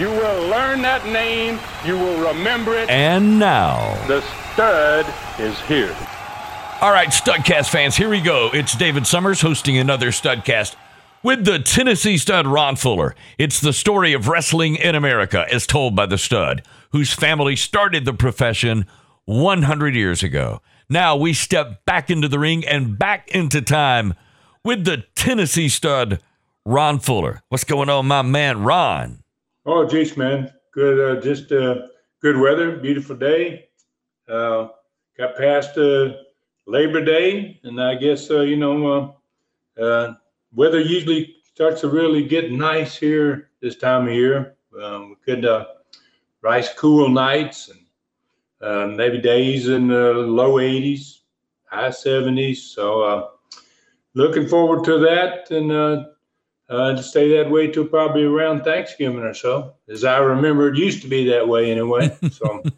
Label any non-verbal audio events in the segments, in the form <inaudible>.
You will learn that name. You will remember it. And now, the stud is here. All right, Studcast fans, here we go. It's David Summers hosting another Studcast with the Tennessee stud Ron Fuller. It's the story of wrestling in America as told by the stud, whose family started the profession 100 years ago. Now we step back into the ring and back into time with the Tennessee stud Ron Fuller. What's going on, my man, Ron? Oh, geez, man. Good. Uh, just uh, good weather, beautiful day. Uh, got past uh, Labor Day, and I guess uh, you know uh, weather usually starts to really get nice here this time of year. Um, we could uh, nice cool nights and maybe days in the low 80s, high 70s. So looking forward to that, and uh, to stay that way till probably around Thanksgiving or so, as I remember it used to be that way anyway. So. <laughs>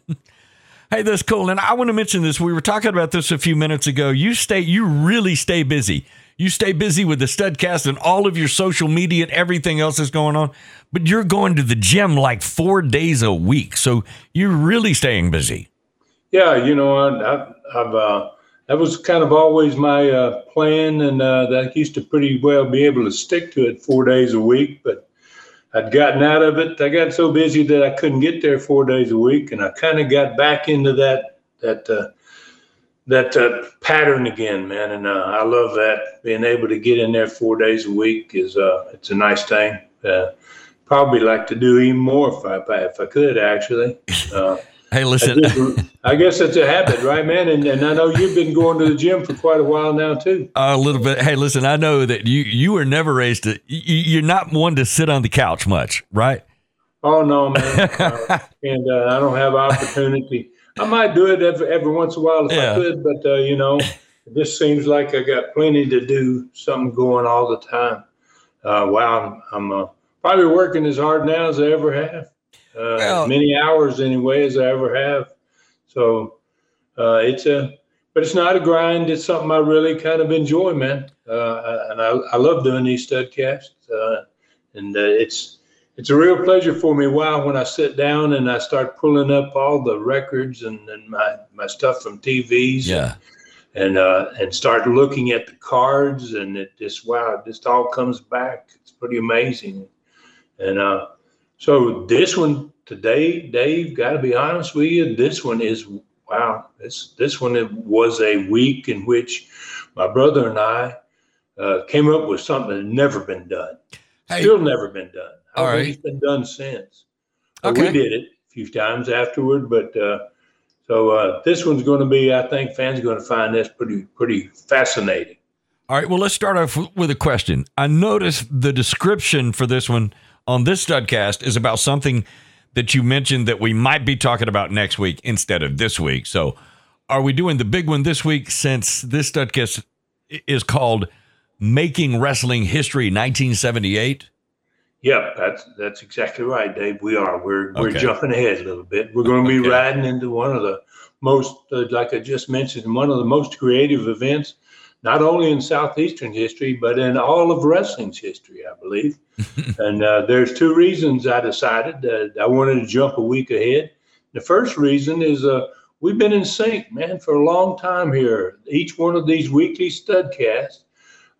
Hey, that's cool. And I want to mention this. We were talking about this a few minutes ago. You stay, you really stay busy. You stay busy with the Studcast and all of your social media and everything else that's going on. But you're going to the gym like four days a week, so you're really staying busy. Yeah, you know, I, have uh, that was kind of always my uh, plan, and uh, that used to pretty well be able to stick to it four days a week. But I'd gotten out of it. I got so busy that I couldn't get there four days a week, and I kind of got back into that that uh, that uh, pattern again, man. And uh, I love that being able to get in there four days a week is uh, it's a nice thing. Uh, probably like to do even more if I if I could actually. Hey, listen. I, guess it's a habit, right, man? And, and I know you've been going to the gym for quite a while now, too. a little bit. Hey, listen. I know that you you were never raised to. You, you're not one to sit on the couch much, right? Oh no, man. <laughs> uh, and uh, I don't have opportunity. I might do it every, every once in a while if yeah. I could, but uh, you know, it just seems like I got plenty to do, something going all the time. Uh, wow, I'm, I'm uh, probably working as hard now as I ever have uh, well, many hours anyway as I ever have. So uh, it's a, but it's not a grind. It's something I really kind of enjoy, man. Uh, and I, I love doing these studcasts. Uh, and uh, it's it's a real pleasure for me. Wow, when I sit down and I start pulling up all the records and, and my my stuff from TVs. Yeah. And uh, and start looking at the cards, and it just wow, it just all comes back. It's pretty amazing. And uh, so this one today, Dave, got to be honest with you, this one is wow. This this one was a week in which my brother and I uh, came up with something that never been done. Hey. Still never been done. All right. It's been done since. Okay. we did it a few times afterward, but uh, so uh, this one's going to be. I think fans are going to find this pretty pretty fascinating. All right. Well, let's start off with a question. I noticed the description for this one on this studcast is about something that you mentioned that we might be talking about next week instead of this week. So, are we doing the big one this week since this studcast is called "Making Wrestling History 1978"? Yep, that's that's exactly right, Dave. We are. We're we're jumping ahead a little bit. We're going to be okay. riding into one of the most, uh, like I just mentioned, one of the most creative events not only in Southeastern history, but in all of wrestling's history, I believe. <laughs> and uh, there's two reasons I decided that I wanted to jump a week ahead. The first reason is uh, we've been in sync, man, for a long time here. Each one of these weekly studcasts,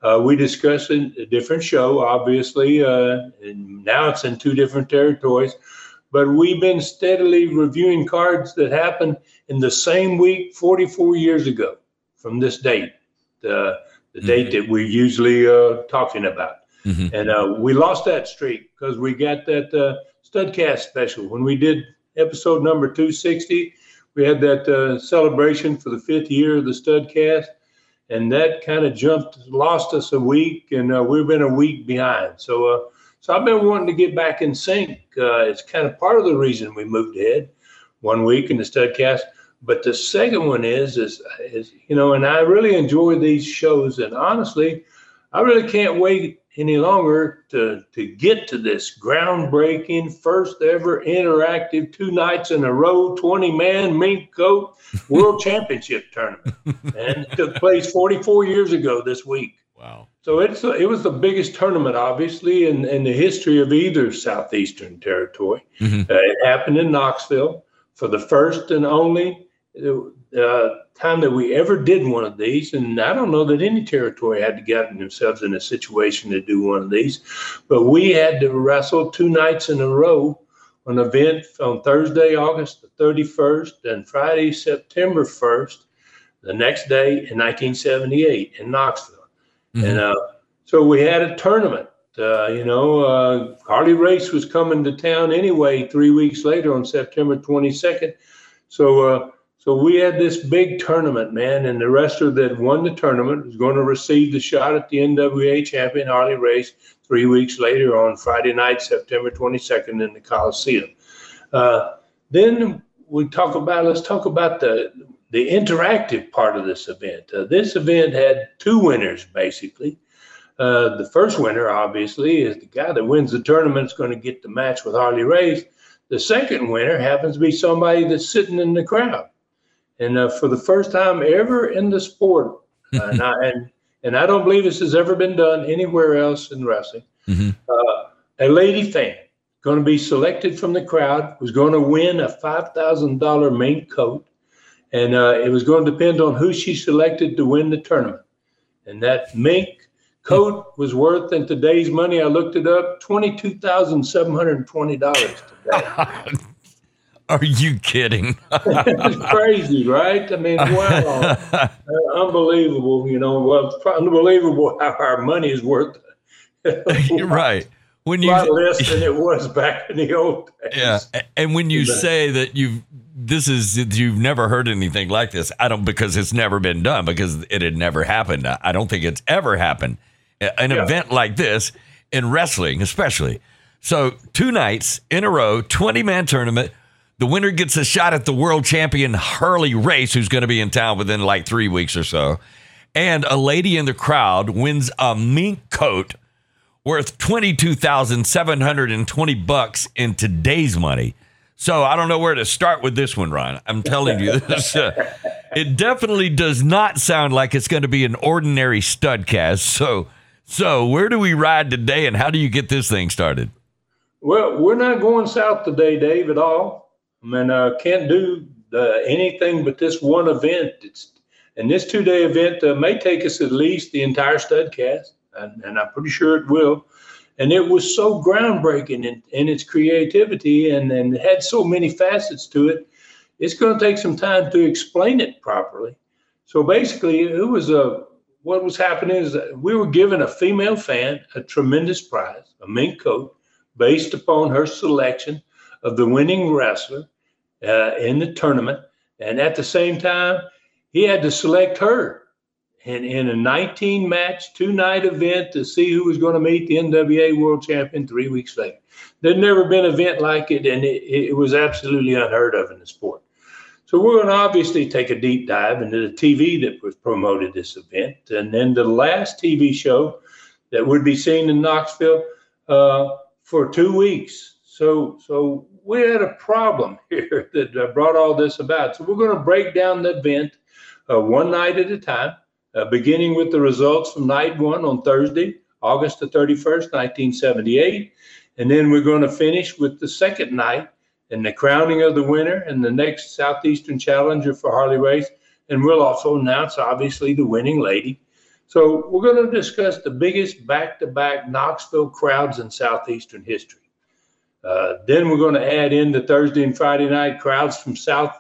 uh, we discuss a different show, obviously, uh, and now it's in two different territories. but we've been steadily reviewing cards that happened in the same week 44 years ago from this date, the, the mm-hmm. date that we're usually uh, talking about. Mm-hmm. And uh, we lost that streak because we got that uh, Studcast special. When we did episode number 260, we had that uh, celebration for the fifth year of the Studcast. And that kind of jumped, lost us a week, and uh, we've been a week behind. So, uh, so I've been wanting to get back in sync. Uh, it's kind of part of the reason we moved ahead one week in the Studcast. But the second one is, is, is you know, and I really enjoy these shows. And honestly, I really can't wait any longer to, to get to this groundbreaking first ever interactive two nights in a row 20 man mink coat world championship tournament <laughs> and it took place 44 years ago this week wow so it's it was the biggest tournament obviously in, in the history of either southeastern territory mm-hmm. uh, it happened in knoxville for the first and only uh, time that we ever did one of these, and I don't know that any territory had to get themselves in a situation to do one of these, but we had to wrestle two nights in a row an event on Thursday, August the 31st, and Friday, September 1st, the next day in 1978 in Knoxville. Mm-hmm. And uh, so we had a tournament. Uh, you know, uh, Harley Race was coming to town anyway three weeks later on September 22nd. So uh, so we had this big tournament, man, and the wrestler that won the tournament was going to receive the shot at the NWA champion Harley Race three weeks later on Friday night, September 22nd in the Coliseum. Uh, then we talk about let's talk about the the interactive part of this event. Uh, this event had two winners basically. Uh, the first winner, obviously, is the guy that wins the tournament is going to get the match with Harley Race. The second winner happens to be somebody that's sitting in the crowd. And uh, for the first time ever in the sport, uh, <laughs> and, I, and, and I don't believe this has ever been done anywhere else in wrestling, mm-hmm. uh, a lady fan going to be selected from the crowd was going to win a $5,000 mink coat. And uh, it was going to depend on who she selected to win the tournament. And that mink coat was worth, in today's money, I looked it up, $22,720 today. <laughs> Are you kidding? <laughs> it's crazy, right? I mean, wow, <laughs> unbelievable. You know, well, unbelievable how our money is worth. <laughs> Right. When you lot less than it was back in the old days. Yeah, and when you say that you've this is you've never heard anything like this, I don't because it's never been done because it had never happened. I don't think it's ever happened. An yeah. event like this in wrestling, especially. So two nights in a row, twenty man tournament the winner gets a shot at the world champion Harley Race, who's going to be in town within like three weeks or so. And a lady in the crowd wins a mink coat worth 22,720 bucks in today's money. So I don't know where to start with this one, Ron. I'm telling you <laughs> this. Uh, it definitely does not sound like it's going to be an ordinary studcast. So, so where do we ride today, and how do you get this thing started? Well, we're not going south today, Dave, at all. I mean, uh, can't do uh, anything but this one event. It's and this two day event uh, may take us at least the entire studcast, and, and, I'm pretty sure it will. And it was so groundbreaking in, in its creativity and, and had so many facets to it. It's going to take some time to explain it properly. So basically, it was a what was happening is we were giving a female fan a tremendous prize, a mink coat, based upon her selection of the winning wrestler uh, in the tournament. And at the same time, he had to select her in, in a 19 match, two night event to see who was going to meet the NWA world champion three weeks later. There'd never been an event like it, and it, it was absolutely unheard of in the sport. So we're going to obviously take a deep dive into the TV that was promoted this event, and then the last TV show that would be seen in Knoxville uh, for two weeks. So, so we had a problem <laughs> here that uh, brought all this about. So we're going to break down the event uh, one night at a time, uh, beginning with the results from night one on Thursday, August the 31st, 1978. And then we're going to finish with the second night and the crowning of the winner and the next Southeastern Challenger for Harley Race. And we'll also announce, obviously, the winning lady. So we're going to discuss the biggest back to back Knoxville crowds in Southeastern history. Uh, then we're going to add in the Thursday and Friday night crowds from South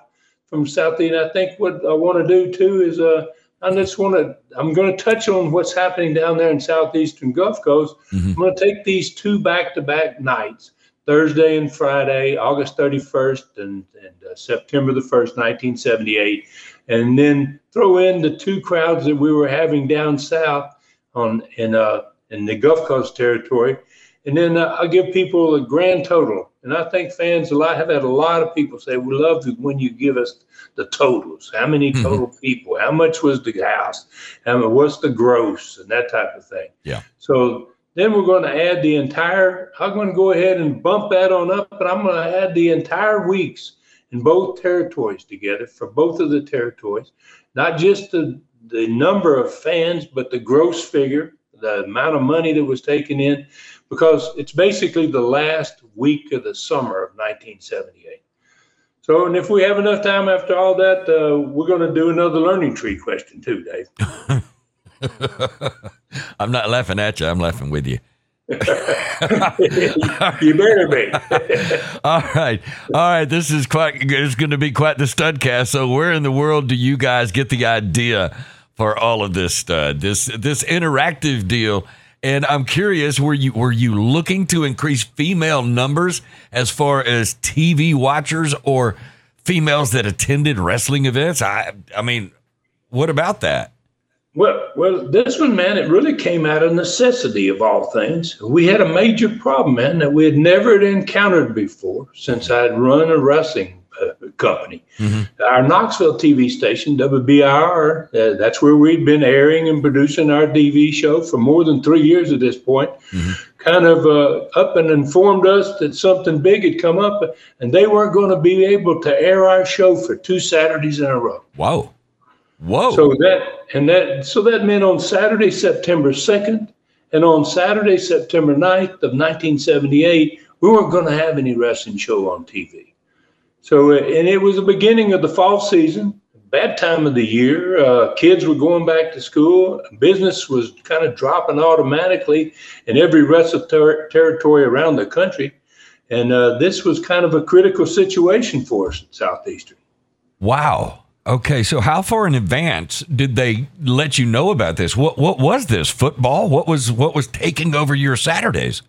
from Southeast. I think what I want to do too is uh, I just want to I'm going to touch on what's happening down there in southeastern Gulf Coast. Mm-hmm. I'm going to take these two back to back nights. Thursday and Friday, August 31st and, and uh, September the 1st, 1978, and then throw in the two crowds that we were having down south on in uh, in the Gulf Coast territory and then uh, I give people a grand total. And I think fans a lot have had a lot of people say, "We love when you give us the totals. How many mm-hmm. total mm-hmm. people? How much was the house? How much, what's the gross and that type of thing." Yeah. So then we're going to add the entire. I'm going to go ahead and bump that on up, but I'm going to add the entire weeks in both territories together for both of the territories, not just the the number of fans, but the gross figure, the amount of money that was taken in because it's basically the last week of the summer of 1978. So, and if we have enough time after all that, uh, we're going to do another learning tree question too, Dave. <laughs> I'm not laughing at you. I'm laughing with you. <laughs> you better be. <laughs> all right, all right. This is quite. It's going to be quite the studcast. So, where in the world do you guys get the idea for all of this stud? This this interactive deal and I'm curious, were you were you looking to increase female numbers as far as TV watchers or females that attended wrestling events? I I mean, what about that? Well, well, this one, man, it really came out of necessity of all things. We had a major problem, man, that we had never encountered before since I'd run a wrestling company. Mm-hmm. Our Knoxville TV station, WBIR, uh, that's where we've been airing and producing our TV show for more than three years at this point, mm-hmm. kind of uh, up and informed us that something big had come up and they weren't going to be able to air our show for two Saturdays in a row. Wow. Whoa. So that, and that, so that meant on Saturday, September 2nd, and on Saturday, September 9th of 1978, we weren't going to have any wrestling show on TV. So, uh, and it was the beginning of the fall season, bad time of the year. Uh, kids were going back to school. Business was kind of dropping automatically in every rest of ter- territory around the country. And uh, this was kind of a critical situation for us in Southeastern. Wow. Okay, so how far in advance did they let you know about this? What what was this football? What was what was taking over your Saturdays?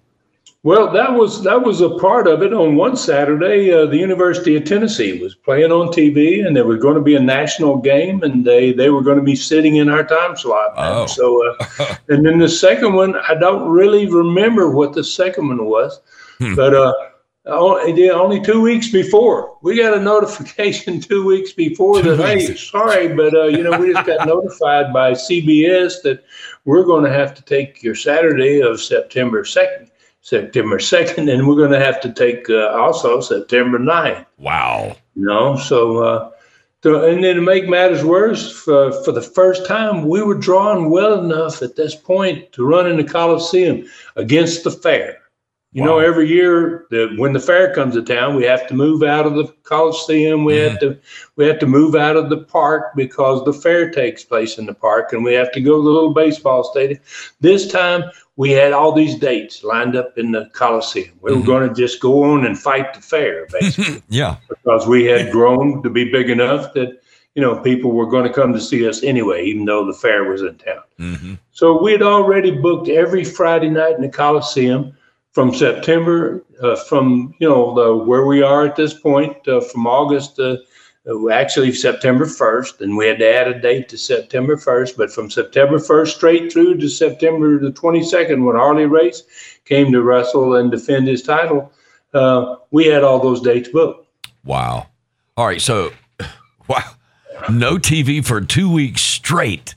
Well, that was that was a part of it. On one Saturday, uh, the University of Tennessee was playing on TV, and there was going to be a national game, and they they were going to be sitting in our time slot. Oh. So, uh, <laughs> and then the second one, I don't really remember what the second one was, hmm. but uh, only two weeks before we got a <laughs> notification two weeks before that hey sorry but uh, you know we just got <laughs> notified by cbs that we're going to have to take your saturday of september 2nd September <laughs> 2nd, and we're going to have to take uh, also September 9th. Wow. You know, so, uh, to, and then to make matters worse, for, for the first time, we were drawn well enough at this point to run in the Coliseum against the fair. You wow. know, every year the, when the fair comes to town, we have to move out of the Coliseum. We have to we have to move out of the park because the fair takes place in the park, and we have to go to the little baseball stadium. This time, we had all these dates lined up in the Coliseum. We mm-hmm. were going to just go on and fight the fair, <laughs> basically. yeah, because we had grown to be big enough that you know people were going to come to see us anyway, even though the fair was in town. Mm-hmm. So we had already booked every Friday night in the Coliseum from September, uh, from you know the, where we are at this point, uh, from August, uh actually September 1st, and we had to add a date to September 1st. But from September 1st straight through to September the 22nd, when Harley Race came to wrestle and defend his title, uh, we had all those dates booked. Wow! All right, so <sighs> wow, no TV for two weeks straight.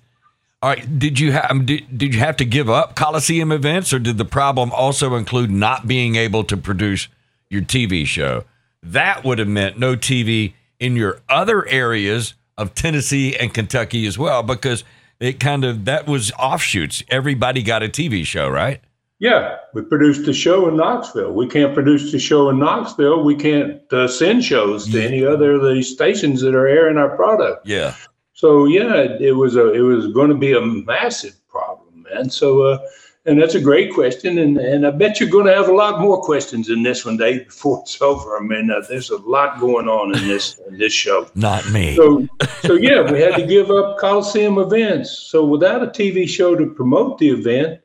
All right. Did you have did, did you have to give up Coliseum events, or did the problem also include not being able to produce your TV show? That would have meant no TV in your other areas of Tennessee and Kentucky as well, because it kind of that was offshoots. Everybody got a TV show, right? Yeah, we produced a show in Knoxville. We can't produce the show in Knoxville. We can't uh, send shows to any other of the stations that are airing our product. Yeah. So yeah, it, it was a it was going to be a massive problem, man. So uh, and that's a great question, and, and I bet you're going to have a lot more questions in this one, Dave, before it's <laughs> over. I mean, uh, there's a lot going on in this in this show. Not me. So, so yeah, we had to give up Coliseum events. So without a TV show to promote the event,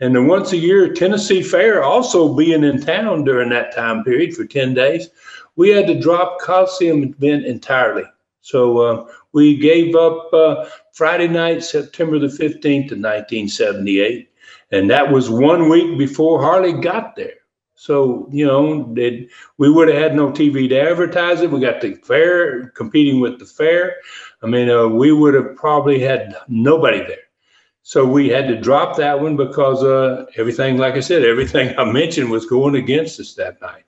and the once a year Tennessee Fair also being in town during that time period for ten days, we had to drop Coliseum event entirely. So uh, we gave up uh, Friday night, September the 15th of 1978 and that was one week before Harley got there. So you know, it, we would have had no TV to advertise it. We got the fair competing with the fair. I mean, uh, we would have probably had nobody there. So we had to drop that one because uh, everything, like I said, everything I mentioned was going against us that night.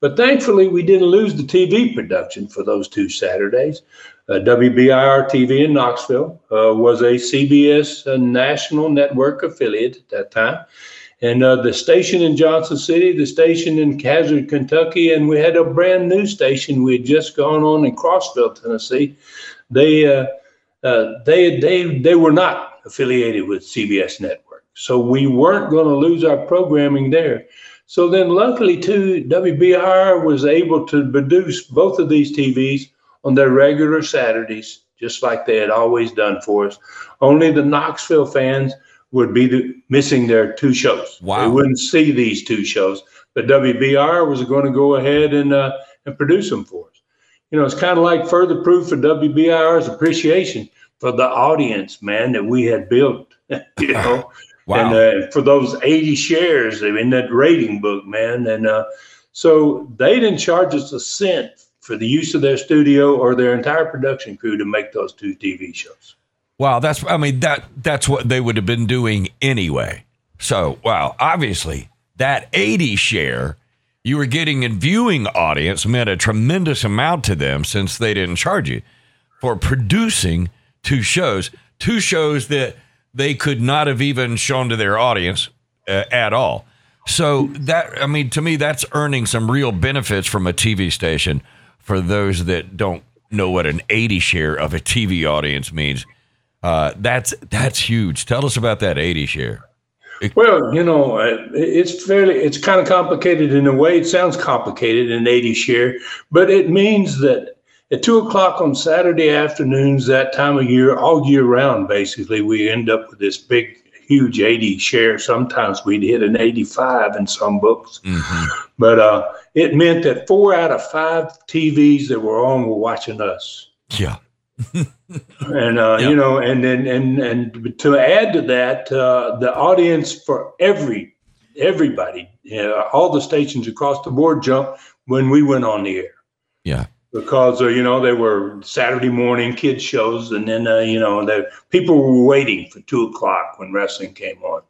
But thankfully, we didn't lose the TV production for those two Saturdays. Uh, WBIR TV in Knoxville uh, was a CBS uh, national network affiliate at that time. And the station in Johnson City, the station in Hazard, Kentucky, and we had a brand new station we had just gone on in Crossville, Tennessee. They uh, they they they were not affiliated with CBS Network, so we weren't going to lose our programming there. So then, luckily, too, WBIR was able to produce both of these TVs on their regular Saturdays, just like they had always done for us. Only the Knoxville fans would be the, missing their two shows. Wow. They wouldn't see these two shows, but WBIR was going to go ahead and uh, and produce them for us. You know, it's kind of like further proof of WBIR's appreciation for the audience, man, that we had built. <laughs> you know, <laughs> Wow. and uh, for those 80 shares in that rating book, man. And uh, so they didn't charge us a cent for the use of their studio or their entire production crew to make those two TV shows. Wow, that's I mean that that's what they would have been doing anyway. So, wow, obviously that 80 share you were getting in viewing audience meant a tremendous amount to them since they didn't charge you for producing two shows, two shows that they could not have even shown to their audience uh, at all. So that I mean to me that's earning some real benefits from a TV station for those that don't know what an 80 share of a TV audience means. Uh, that's that's huge. Tell us about that 80 share. Well, you know, uh, it's fairly, it's kind of complicated in a way. It sounds complicated in 80 share, but it means that at two o'clock on Saturday afternoons, that time of year, all year round, basically, we end up with this big, huge 80 share. Sometimes we'd hit an 85 in some books. <laughs> But uh, it meant that four out of five TVs that were on were watching us. Yeah. <laughs> And uh, Yeah. you know, and then and and to add to that, uh, the audience for every everybody, you know, all the stations across the board jumped when we went on the air Yeah. Because uh, you know they were Saturday morning kids shows, and then uh, you know the people were waiting for two o'clock when wrestling came on,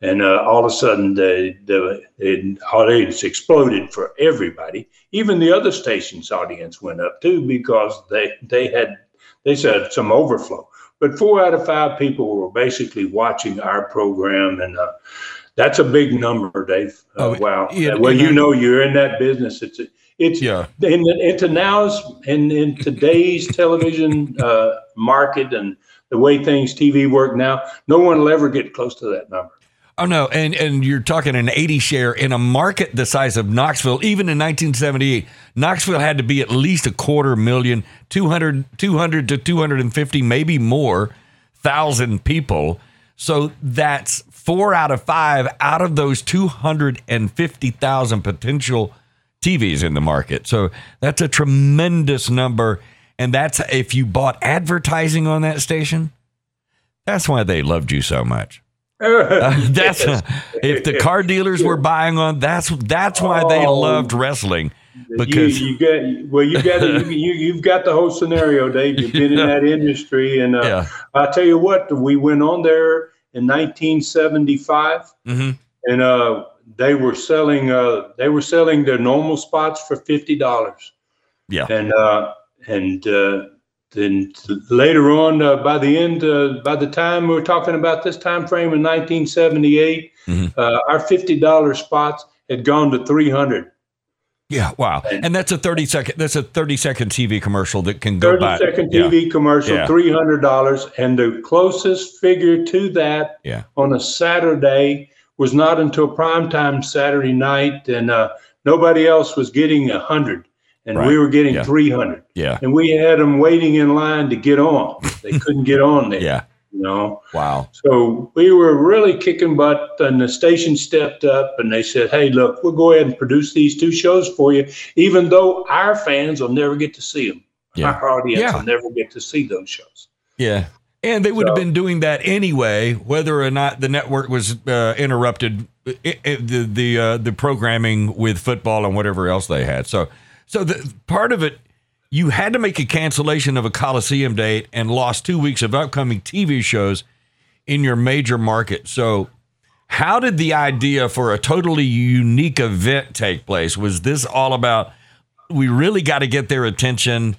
and uh, all of a sudden the the, the audience exploded for everybody. Even the other stations' audience went up too because they they had they said some overflow. But four out of five people were basically watching our program, and uh, that's a big number, Dave. Uh, Oh, wow. yeah, well, you know, you're in that business. It's it's Yeah. in the, into now's in, in today's <laughs> television uh, market and the way things TV work now, no one will ever get close to that number. Oh no, and and you're talking an 80 share in a market the size of Knoxville. Even in 1978, Knoxville had to be at least a quarter million, 200, 200 to 250, maybe more thousand people. So that's four out of five out of those 250,000 potential TVs in the market. So that's a tremendous number. And that's if you bought advertising on that station. That's why they loved you so much. <laughs> That's if the car dealers were buying on. That's that's why they Oh. loved wrestling because you, you got well, you got you, <laughs> you you've got the whole scenario, Dave. You've been in that industry, and uh, Yeah. I tell you what, we went on there in 1975, Mhm. and uh, they were selling uh, they were selling their normal spots for fifty dollars. yeah, and uh, and uh, then later on, uh, by the end, uh, by the time we're talking about this time frame in 1978, Mhm. uh, our fifty dollars spots had gone to 300. yeah, wow, and that's a thirty second. That's a thirty second TV commercial that can go 30 by. second Yeah. TV commercial, Yeah. $300. And the closest figure to that Yeah. on a Saturday was not until prime time Saturday night, and uh, nobody else was getting a hundred, and Right. we were getting Yeah. three hundred, Yeah. and we had them waiting in line to get on. They couldn't get on there, Yeah. you know. Wow. So we were really kicking butt, and the station stepped up and they said, "Hey, look, we'll go ahead and produce these two shows for you, even though our fans will never get to see them. Yeah. Our audience Yeah. will never get to see those shows." Yeah. And they would have been doing that anyway, whether or not the network was uh, interrupted, i i the the uh, the programming with football and whatever else they had. So, so the part of it, you had to make a cancellation of a Coliseum date and lost two weeks of upcoming TV shows in your major market. So, how did the idea for a totally unique event take place? Was this all about we really got to get their attention?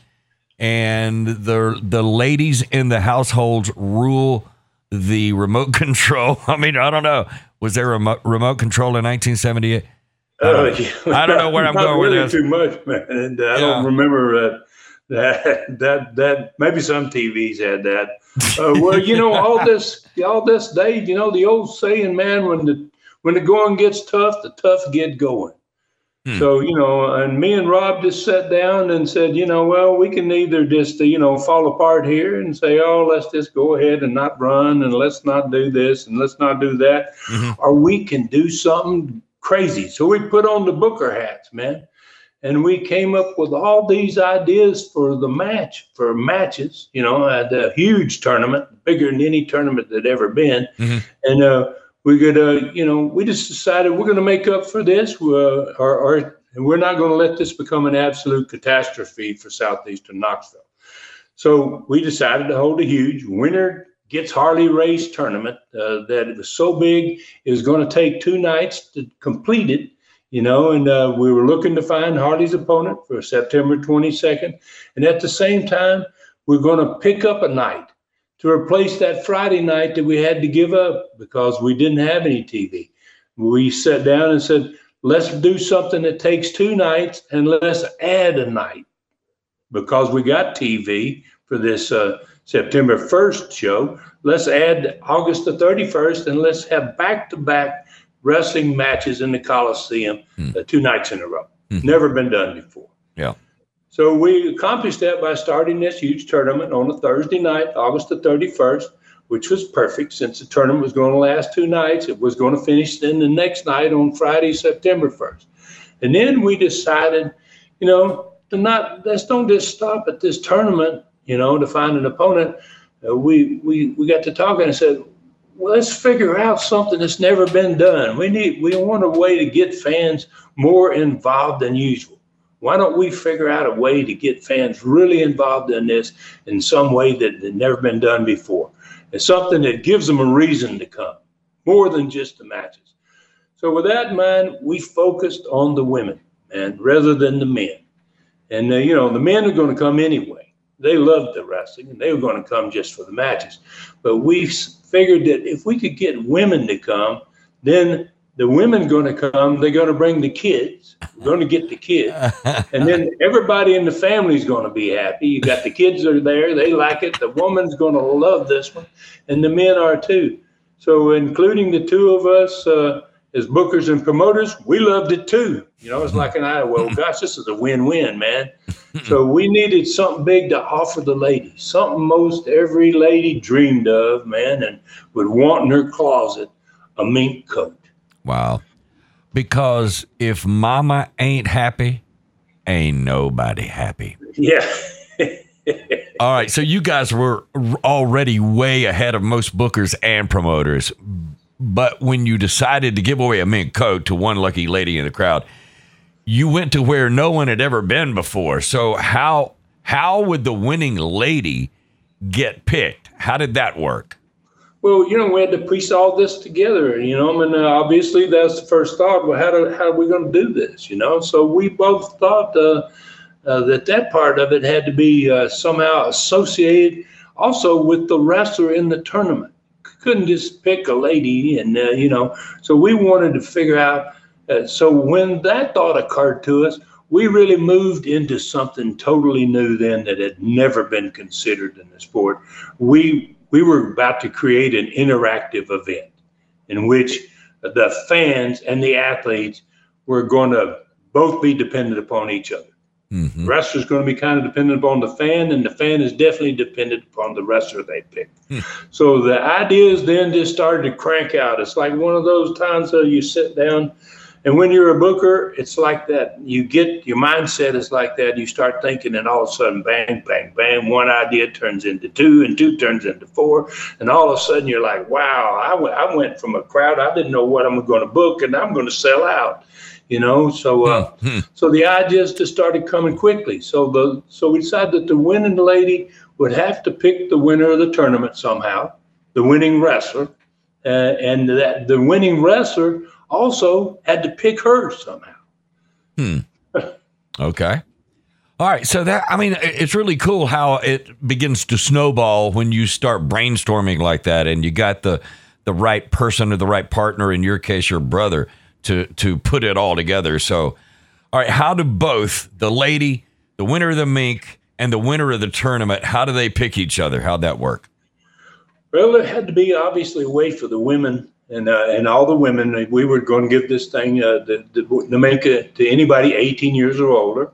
And the the ladies in the households rule the remote <laughs> control. I mean, I don't know. Was there a remote, remote control in 1978? Uh, yeah, I don't know where I'm going with really this. Too much, man. And uh, I Yeah. don't remember uh, that. <laughs> That that maybe some TVs had that. Uh, well, you know, all <laughs> this, all this day, you know, the old saying, man, when the when the going gets tough, the tough get going. Hmm. So you know, and me and Rob just sat down and said, you know, well, we can either just uh, you know fall apart here and say, oh, let's just go ahead and not run, and let's not do this, and let's not do that, Mhm. or we can do something crazy. So we put on the Booker hats, man, and we came up with all these ideas for the match, for matches. You know, at a huge tournament, bigger than any tournament that ever been, Mhm. and uh, we could, uh, you know, we just decided we're going to make up for this, uh, or, or and we're not going to let this become an absolute catastrophe for southeastern Knoxville. So we decided to hold a huge winner gets Harley Race tournament uh, that it was so big it was going to take two nights to complete it. You know, and uh, we were looking to find Harley's opponent for September 22nd, and at the same time, we're going to pick up a night to replace that Friday night that we had to give up because we didn't have any TV. We sat down and said, let's do something that takes two nights and let's add a night because we got TV for this uh, September 1st show. Let's add August the 31st and let's have back to back wrestling matches in the Coliseum Hmm. uh, two nights in a row. Mhm. Never been done before. Yeah. So we accomplished that by starting this huge tournament on a Thursday night, August the 31st, which was perfect since the tournament was going to last two nights. It was going to finish then the next night on Friday, September 1st. And then we decided, you know, to not let's don't just stop at this tournament, you know, to find an opponent. Uh, we we we got to talking and said, well, let's figure out something that's never been done. We need we want a way to get fans more involved than usual. Why don't we figure out a way to get fans really involved in this in some way that had never been done before? It's something that gives them a reason to come, more than just the matches. So with that in mind, we focused on the women and rather than the men. And uh, you know, the men are going to come anyway. They loved the wrestling and they were going to come just for the matches. But we figured that if we could get women to come, then the women going to come. They're going to bring the kids. We're going to get the kids, <laughs> and then everybody in the family is going to be happy. You got the kids are there. They like it. The woman's going to love this one, and the men are too. So, including the two of us uh, as bookers and promoters, we loved it too. You know, it's like an eye. Well, gosh, this is a win-win, man. So <laughs> we needed something big to offer the ladies, something most every lady dreamed of, man, and would want in her closet a mink coat. Wow. Because if mama ain't happy, ain't nobody happy. Yeah. <laughs> All right. So you guys were already way ahead of most bookers and promoters. But when you decided to give away a mink coat to one lucky lady in the crowd, you went to where no one had ever been before. So how how would the winning lady get picked? How did that work? Well, you know, we had to piece all this together, you know, and uh, obviously that's the first thought. Well, how, do, how are we going to do this, you know? So we both thought uh, uh, that that part of it had to be uh, somehow associated also with the wrestler in the tournament. Couldn't just pick a lady, and, uh, you know, so we wanted to figure out. Uh, so when that thought occurred to us, we really moved into something totally new then that had never been considered in the sport. We we were about to create an interactive event in which the fans and the athletes were going to both be dependent upon each other. Mm-hmm. The wrestler's going to be kind of dependent upon the fan, and the fan is definitely dependent upon the wrestler they pick. Mm. So the ideas then just started to crank out. It's like one of those times that you sit down, and when you're a booker, it's like that. You get your mindset is like that. You start thinking, and all of a sudden, bang, bang, bang, one idea turns into two, and two turns into four, and all of a sudden you're like, wow, I, w- I went from a crowd I didn't know what I'm going to book, and I'm going to sell out you know. So uh, mm-hmm. so the ideas just started coming quickly. So the so we decided that the winning lady would have to pick the winner of the tournament somehow, the winning wrestler, uh, and that the winning wrestler also had to pick her somehow. Hmm. okay. All right, so that I mean, it's really cool how it begins to snowball when you start brainstorming like that, and you got the the right person or the right partner. In your case, your brother to to put it all together. So, all right, how do both the lady, the winner of the mink, and the winner of the tournament, how do they pick each other? How'd that work? Well, it had to be obviously a way for the women and uh, and all the women. We were going to give this thing uh, the, the, the make it to anybody 18 years or older,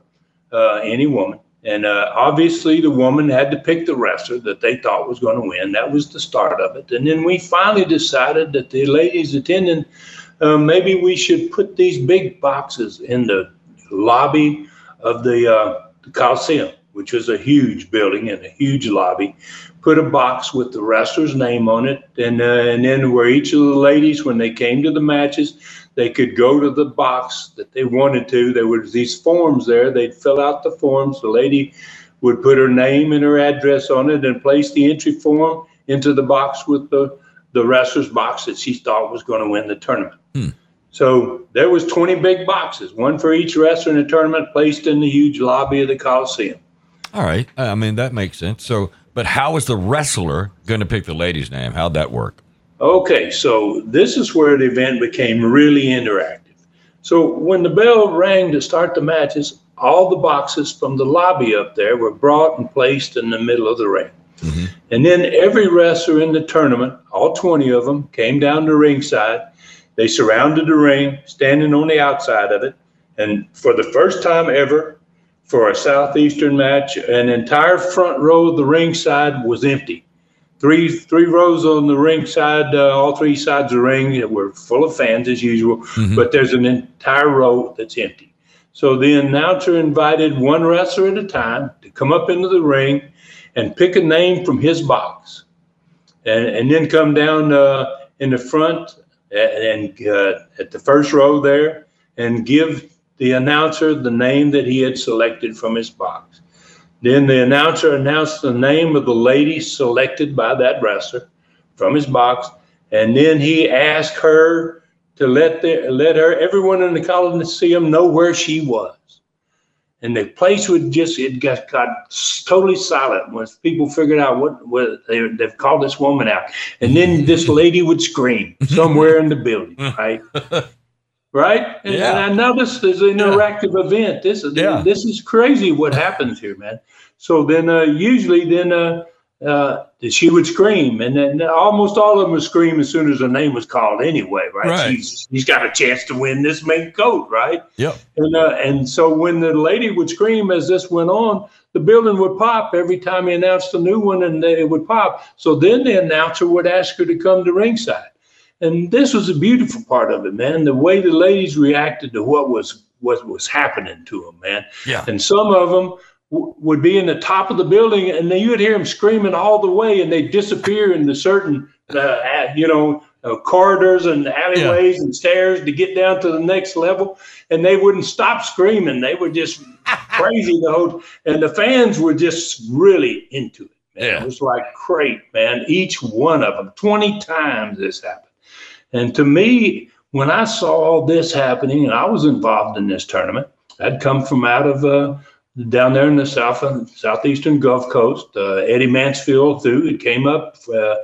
uh, any woman. And uh, obviously, the woman had to pick the wrestler that they thought was going to win. That was the start of it. And then we finally decided that the ladies attending um, maybe we should put these big boxes in the lobby of the, uh, the Coliseum, which is a huge building and a huge lobby. Put a box with the wrestler's name on it, and uh, and then where each of the ladies, when they came to the matches, they could go to the box that they wanted to. There was these forms there. They'd fill out the forms. The lady would put her name and her address on it and place the entry form into the box with the the wrestler's box that she thought was going to win the tournament. Hmm. So there was 20 big boxes, one for each wrestler in the tournament, placed in the huge lobby of the Coliseum. All right, I mean that makes sense. So, but how is the wrestler going to pick the lady's name? How'd that work? Okay, so this is where the event became really interactive. So when the bell rang to start the matches, all the boxes from the lobby up there were brought and placed in the middle of the ring. Mm-hmm. And then every wrestler in the tournament, all 20 of them, came down to ringside. They surrounded the ring, standing on the outside of it. And for the first time ever, for a Southeastern match, an entire front row of the ringside was empty. Three three rows on the ringside, uh, all three sides of the ring were full of fans as usual, mm-hmm. but there's an entire row that's empty. So the announcer invited one wrestler at a time to come up into the ring and pick a name from his box, and, and then come down uh, in the front and, uh, at the first row there and give the announcer the name that he had selected from his box. Then the announcer announced the name of the lady selected by that wrestler from his box, and then he asked her to let the, let her everyone in the Coliseum know where she was. And the place would just it got, got totally silent once people figured out what, what they, they've called this woman out. And then this lady would scream somewhere in the building <laughs> right right and, yeah. and i know this is an interactive yeah. event this is yeah. this is crazy what happens here man so then uh, usually then uh, uh, she would scream, and then almost all of them would scream as soon as her name was called. Anyway, right? right. She's, he's got a chance to win this main coat, right? Yep. And uh, and so when the lady would scream as this went on, the building would pop every time he announced a new one, and it would pop. So then the announcer would ask her to come to ringside, and this was a beautiful part of it, man. The way the ladies reacted to what was what was happening to them, man. Yeah. And some of them would be in the top of the building, and then you would hear them screaming all the way, and they'd disappear in the certain, uh, you know, uh, corridors and alleyways yeah. and stairs to get down to the next level, and they wouldn't stop screaming. They were just <laughs> crazy the whole, and the fans were just really into it. Man. Yeah. It was like great, man. Each one of them, twenty times this happened, and to me, when I saw all this happening, and I was involved in this tournament, I'd come from out of. Uh, down there in the south southeastern Gulf Coast. Uh, Eddie Mansfield threw it came up, uh,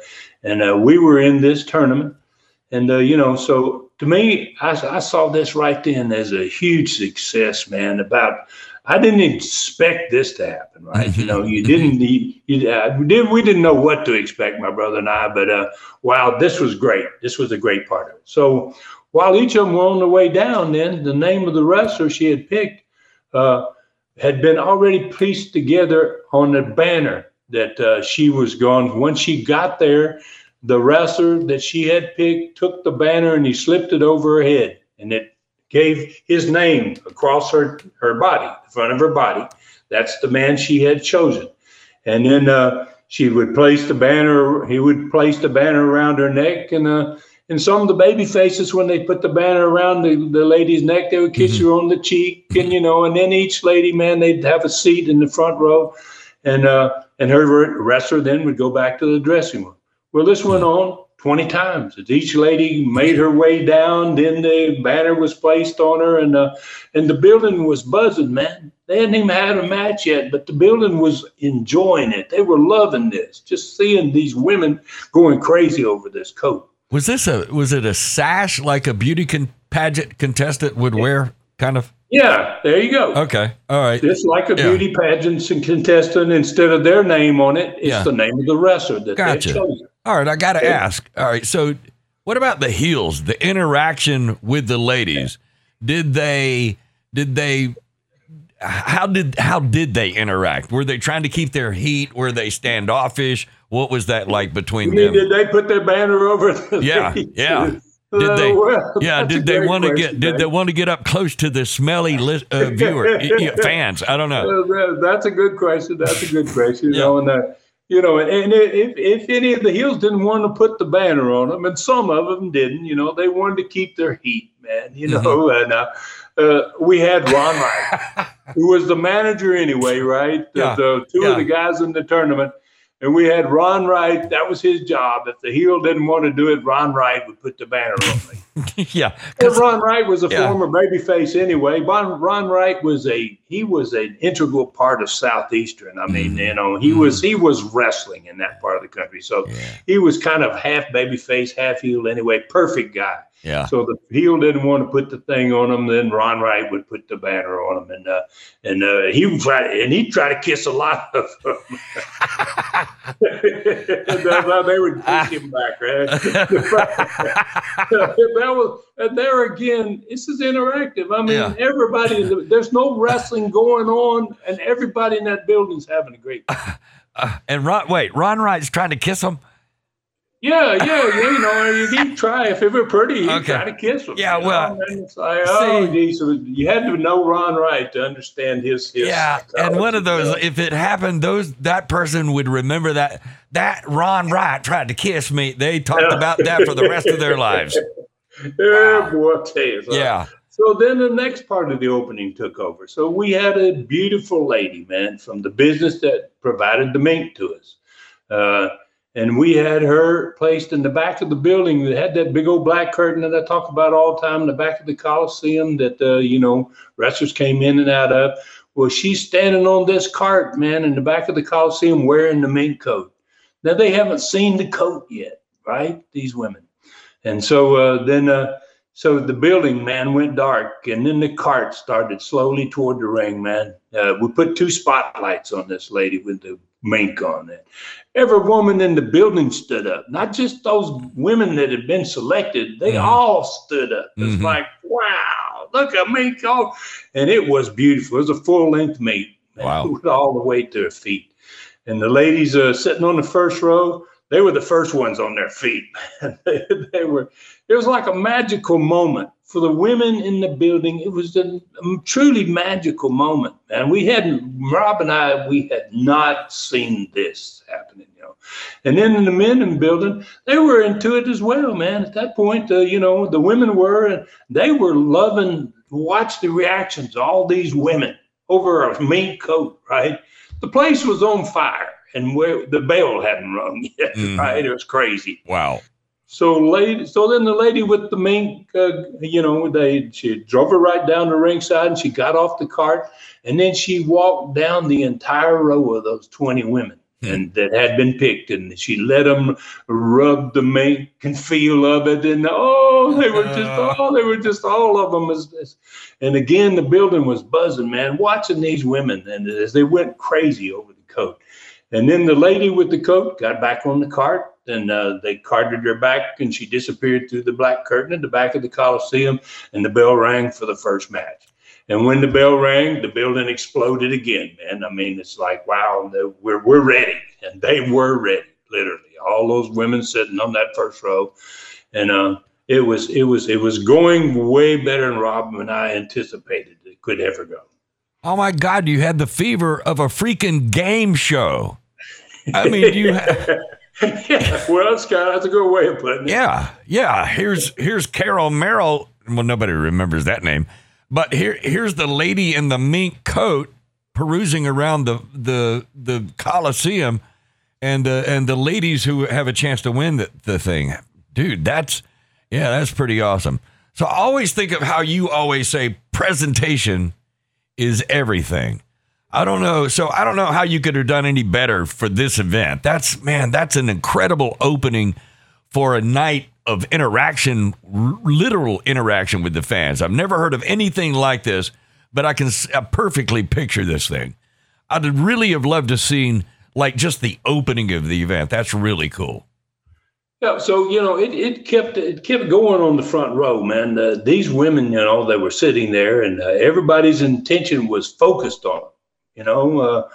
and uh, we were in this tournament. And uh, you know, so to me, I, I, saw this right then as a huge success, man. About I didn't expect this to happen, right? you know, you didn't need, you, uh, we, didn't, we didn't know what to expect, my brother and I, but uh, wow, this was great. This was a great part of it. So while each of them were on the way down, then the name of the wrestler she had picked uh, had been already pieced together on the banner that uh, she was going. When she got there, the wrestler that she had picked took the banner and he slipped it over her head, and it gave his name across her her body, front of her body. That's the man she had chosen, and then uh, she would place the banner. He would place the banner around her neck, and uh, and some of the baby faces, when they put the banner around the, the lady's neck, they would kiss mm-hmm. her on the cheek, and you know, and then each lady, man, they'd have a seat in the front row, and uh, and her wrestler then would go back to the dressing room. Well, this went on 20 times. As each lady made her way down, then the banner was placed on her, and uh, and the building was buzzing, man. They hadn't even had a match yet, but the building was enjoying it. They were loving this, just seeing these women going crazy over this coat. Was this a was it a sash like a beauty con- pageant contestant would wear, kind of? Yeah, there you go. Okay, all right. Just like a yeah. beauty pageant contestant, instead of their name on it, it's yeah. the name of the wrestler that gotcha. they chosen. All right, I got to ask. All right, so what about the heels? The interaction with the ladies? Did they? Did they? How did how did they interact? Were they trying to keep their heat? Were they standoffish? What was that like between them? Did they put their banner over? The yeah, <laughs> yeah. Did they? Uh, <laughs> well, yeah. Did they want to get? Did they want to get up close to the smelly li- uh, <laughs> viewer fans? I don't know. That's a good question. That's a good question. You yeah. know, and uh, you know, and, and if if any of the heels didn't want to put the banner on them, and some of them didn't, you know, they wanted to keep their heat, man. You know, mm-hmm. <laughs> and uh, uh, we had Ron Wright, who was the manager anyway, right? The, yeah. the two yeah. of the guys in the tournament and we had Ron Wright. That was his job. If the heel didn't want to do it, Ron Wright would put the banner on me. <laughs> yeah. Because Ron Wright was a yeah. former babyface anyway. Ron, Ron Wright was a he was an integral part of Southeastern. I mean, mm you know, he was he was wrestling in that part of the country. So yeah. he was kind of half babyface, half heel anyway. Perfect guy. Yeah. So the heel didn't want to put the thing on him. Then Ron Wright would put the banner on him, and uh, and uh, he would try to, and he'd try to kiss a lot of them. <laughs> they would kiss him back, right? <laughs> that was and there again. This is interactive. I mean, yeah. everybody. There's no wrestling going on, and everybody in that building's having a great. <laughs> Uh, and Ron, wait, Ron Wright's trying to kiss him. Yeah, yeah, yeah. You know, you can try if it were pretty, you okay. try to kiss him. Yeah, well, it's like, oh, geez, you had to know Ron Wright to understand his. his yeah, and one of those, if it happened, those that person would remember that that Ron Wright tried to kiss me. They talked yeah. about that for the rest of their lives. <laughs> wow. boy, so, yeah. So then the next part of the opening took over. So we had a beautiful lady, man, from the business that provided the mink to us. Uh, and we had her placed in the back of the building that had that big old black curtain that I talk about all the time in the back of the Coliseum that, uh, you know, wrestlers came in and out of. Well, she's standing on this cart, man, in the back of the Coliseum wearing the mink coat. Now, they haven't seen the coat yet, right? These women. And so uh, then, uh, so the building, man, went dark, and then the cart started slowly toward the ring, man. Uh, we put two spotlights on this lady with the mink on it. Every woman in the building stood up, not just those women that had been selected, they mm-hmm. all stood up. It's mm-hmm. like, wow, look at mink on. And it was beautiful. It was a full length mink. Wow. All the way to her feet. And the ladies uh, sitting on the first row, they were the first ones on their feet. <laughs> they, they were, it was like a magical moment for the women in the building, it was a, truly magical moment. And we hadn't, Rob and I, we had not seen this happening, you know. And then in the men in the building, they were into it as well, man. At that point, uh, you know, the women were, and they were loving, watch the reactions, of all these women over a mink coat, right? The place was on fire and where the bell hadn't rung yet, mm. right? It was crazy. Wow. So lady, so then the lady with the mink, uh, you know, they she drove her right down the ringside, and she got off the cart, and then she walked down the entire row of those twenty women, and that had been picked, and she let them rub the mink and feel of it, and oh, they were just <laughs> oh, they were just all of them. As, as, and again, the building was buzzing, man, watching these women, and as they went crazy over the coat, and then the lady with the coat got back on the cart, and uh, they carted her back, and she disappeared through the black curtain at the back of the Coliseum, and the bell rang for the first match. And when the bell rang, the building exploded again, man. I mean, it's like, wow, we're, we're ready. And they were ready, literally. All those women sitting on that first row. And uh, it was it was it was going way better than Rob and I anticipated it could ever go. Oh my God, you had the fever of a freaking game show. I mean, you had <laughs> yeah, well, Scott, that's a good way of putting it. Yeah, yeah. Here's here's Carol Merrill. Well, nobody remembers that name. But here, here's the lady in the mink coat perusing around the the the Coliseum, and the and the ladies who have a chance to win the, the thing. Dude, that's yeah, that's pretty awesome. So always think of how you always say presentation is everything. I don't know. So I don't know how you could have done any better for this event. That's man, that's an incredible opening for a night of interaction, r- literal interaction with the fans. I've never heard of anything like this, but I can perfectly picture this thing. I'd really have loved to seen like just the opening of the event. That's really cool. Yeah, so you know, it, it kept it kept going on the front row, man. Uh, these women, you know, they were sitting there, and uh, everybody's intention was focused on them, you know. Uh,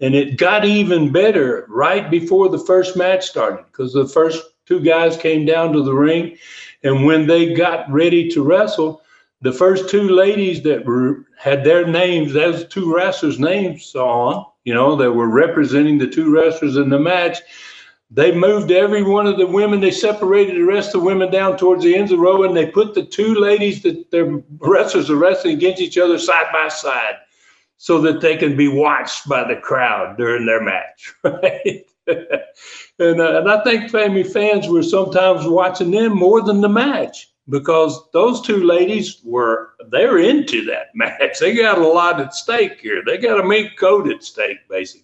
and it got even better right before the first match started because the first two guys came down to the ring, and when they got ready to wrestle, the first two ladies that were had their names, those two wrestlers' names on, you know, that were representing the two wrestlers in the match. They moved every one of the women. They separated the rest of the women down towards the ends of the row, and they put the two ladies that their <laughs> wrestlers are wrestling against each other side by side, so that they can be watched by the crowd during their match. <laughs> Right? and, uh, and I think family fans were sometimes watching them more than the match because those two ladies were they're into that <laughs> match. They got a lot at stake here. They got a mink coat at stake, basically.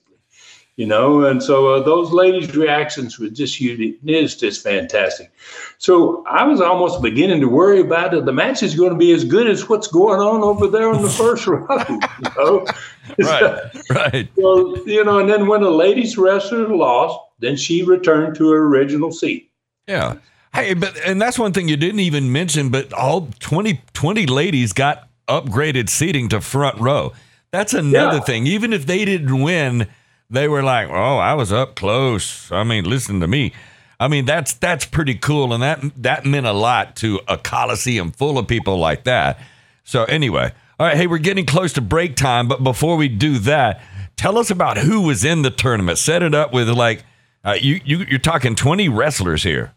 You know, and so uh, those ladies' reactions were just It's just fantastic. So I was almost beginning to worry about it. The match is going to be as good as what's going on over there on the first <laughs> row. You know? <laughs> right, right. So you know, and then when the ladies wrestler lost, then she returned to her original seat. Yeah. Hey, but and that's one thing you didn't even mention, but all 20, 20 ladies got upgraded seating to front row. That's another yeah. thing. Even if they didn't win, they were like, "Oh, I was up close." I mean, listen to me. I mean, that's that's pretty cool, and that that meant a lot to a coliseum full of people like that. So anyway, all right, hey, we're getting close to break time, but before we do that, tell us about who was in the tournament. Set it up with like uh, you, you you're talking 20 wrestlers here.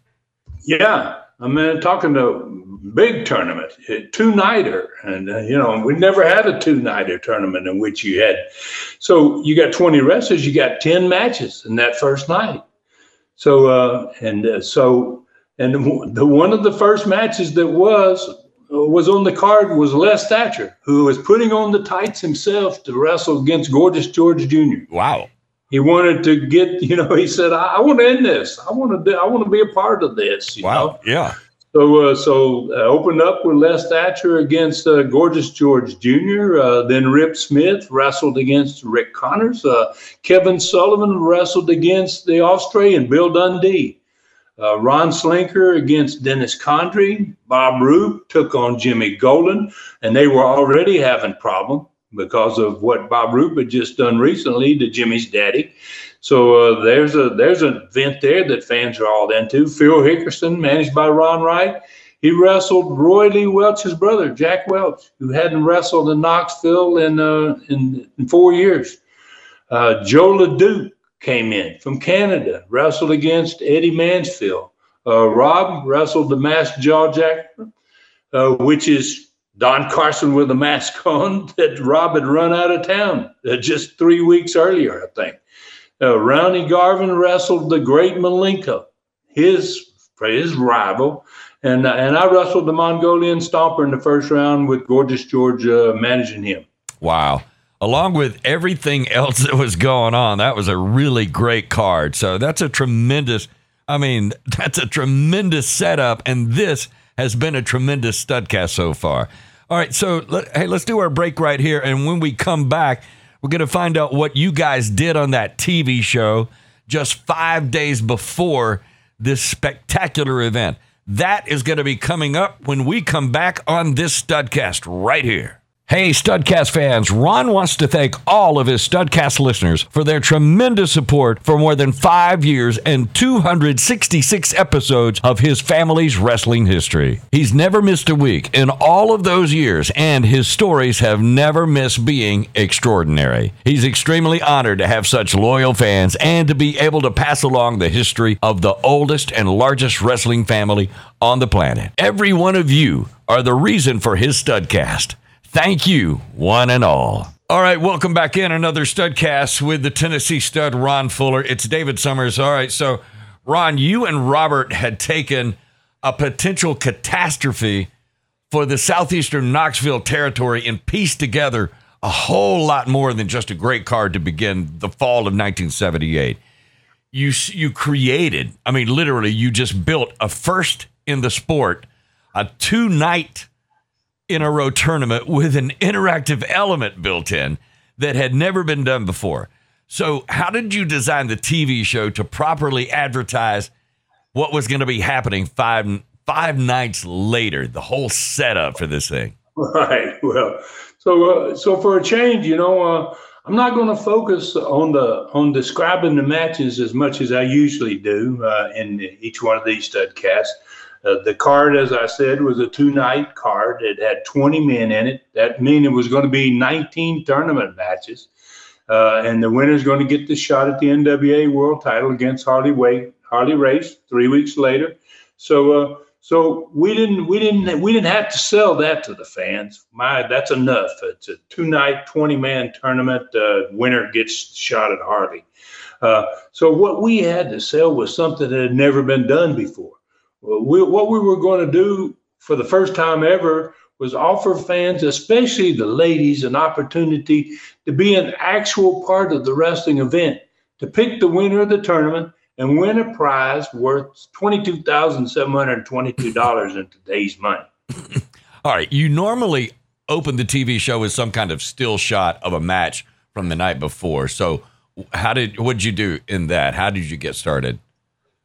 Yeah, I mean talking to big tournament, two nighter, and uh, you know we never had a two nighter tournament in which you had. So you got 20 wrestlers, you got 10 matches in that first night. So uh, and uh, so and the one of the first matches that was was on the card was Les Thatcher, who was putting on the tights himself to wrestle against Gorgeous George Jr. Wow he wanted to get, <laughs> you know, he said, I, I want to end this. I want to, do, I want to be a part of this. wow. Know? Yeah. So, uh, so uh, opened up with Les Thatcher against uh, Gorgeous George Jr. Uh, then Rip Smith wrestled against Rick Connors. Uh, Kevin Sullivan wrestled against the Australian Bill Dundee. Uh, Ron Slinker against Dennis Condrey. Bob Roop took on Jimmy Golden, and they were already having problem because of what Bob had just done recently to Jimmy's daddy. So uh, there's a there's an event there that fans are all into. Phil Hickerson, managed by Ron Wright, he wrestled Roy Lee Welch's brother, Jack Welch, who hadn't wrestled in Knoxville in uh, in, in, four years. Uh, Joe LeDuc came in from Canada, wrestled against Eddie Mansfield. Uh, Rob wrestled the Masked Jaw Jack, uh, which is Don Carson with a mask on <laughs> that Rob had run out of town uh, just three weeks earlier, I think. Uh, Ronnie Garvin wrestled the great Malenko, his his rival, and uh, and I wrestled the Mongolian Stomper in the first round with Gorgeous George uh, managing him. Wow. along with everything else that was going on, that was a really great card. So that's a tremendous, I mean, <laughs> that's a tremendous setup. And this has been a tremendous studcast so far. All right. So, let, hey, let's do our break right here. And when we come back, we're going to find out what you guys did on that TV show just five days before this spectacular event. That is going to be coming up when we come back on this Studcast right here. Hey, Studcast fans, Ron wants to thank all of his Studcast listeners for their tremendous support for more than five years and 266 episodes of his family's wrestling history. He's never missed a week in all of those years, and his stories have never missed being extraordinary. He's extremely honored to have such loyal fans and to be able to pass along the history of the oldest and largest wrestling family on the planet. Every one of you are the reason for his Studcast. Thank you, one and all. All right, welcome back in another Studcast with the Tennessee stud Ron Fuller. It's David Summers. All right, so Ron, you and Robert had taken a potential catastrophe for the southeastern Knoxville territory and pieced together a whole lot more than just a great card to begin the fall of 1978. You you created, I mean, literally, you just built a first in the sport, a two night in a row tournament with an interactive element built in that had never been done before. So, how did you design the TV show to properly advertise what was going to be happening five five nights later? The whole setup for this thing. <laughs> Right. Well, so uh, so for a change, you know, uh, I'm not going to focus on the on describing the matches as much as I usually do uh, in each one of these studcasts. Uh, the card, as I said, was a two night card. It had 20 men in it. That meant it was going to be 19 tournament matches. Uh, and the winner is going to get the shot at the NWA World Title against Harley Wade, Harley Race three weeks later. So, uh, so we didn't, we didn't, we didn't have to sell that to the fans. My, that's enough. It's a two night, 20 man tournament. Uh, winner gets shot at Harley. Uh, so what we had to sell was something that had never been done before we, what we were going to do for the first time ever was offer fans, especially the ladies, an opportunity to be an actual part of the wrestling event, to pick the winner of the tournament and win a prize worth $22,722 in today's money. <laughs> All right. You normally open the TV show with some kind of still shot of a match from the night before. So, how did what did you do in that? How did you get started?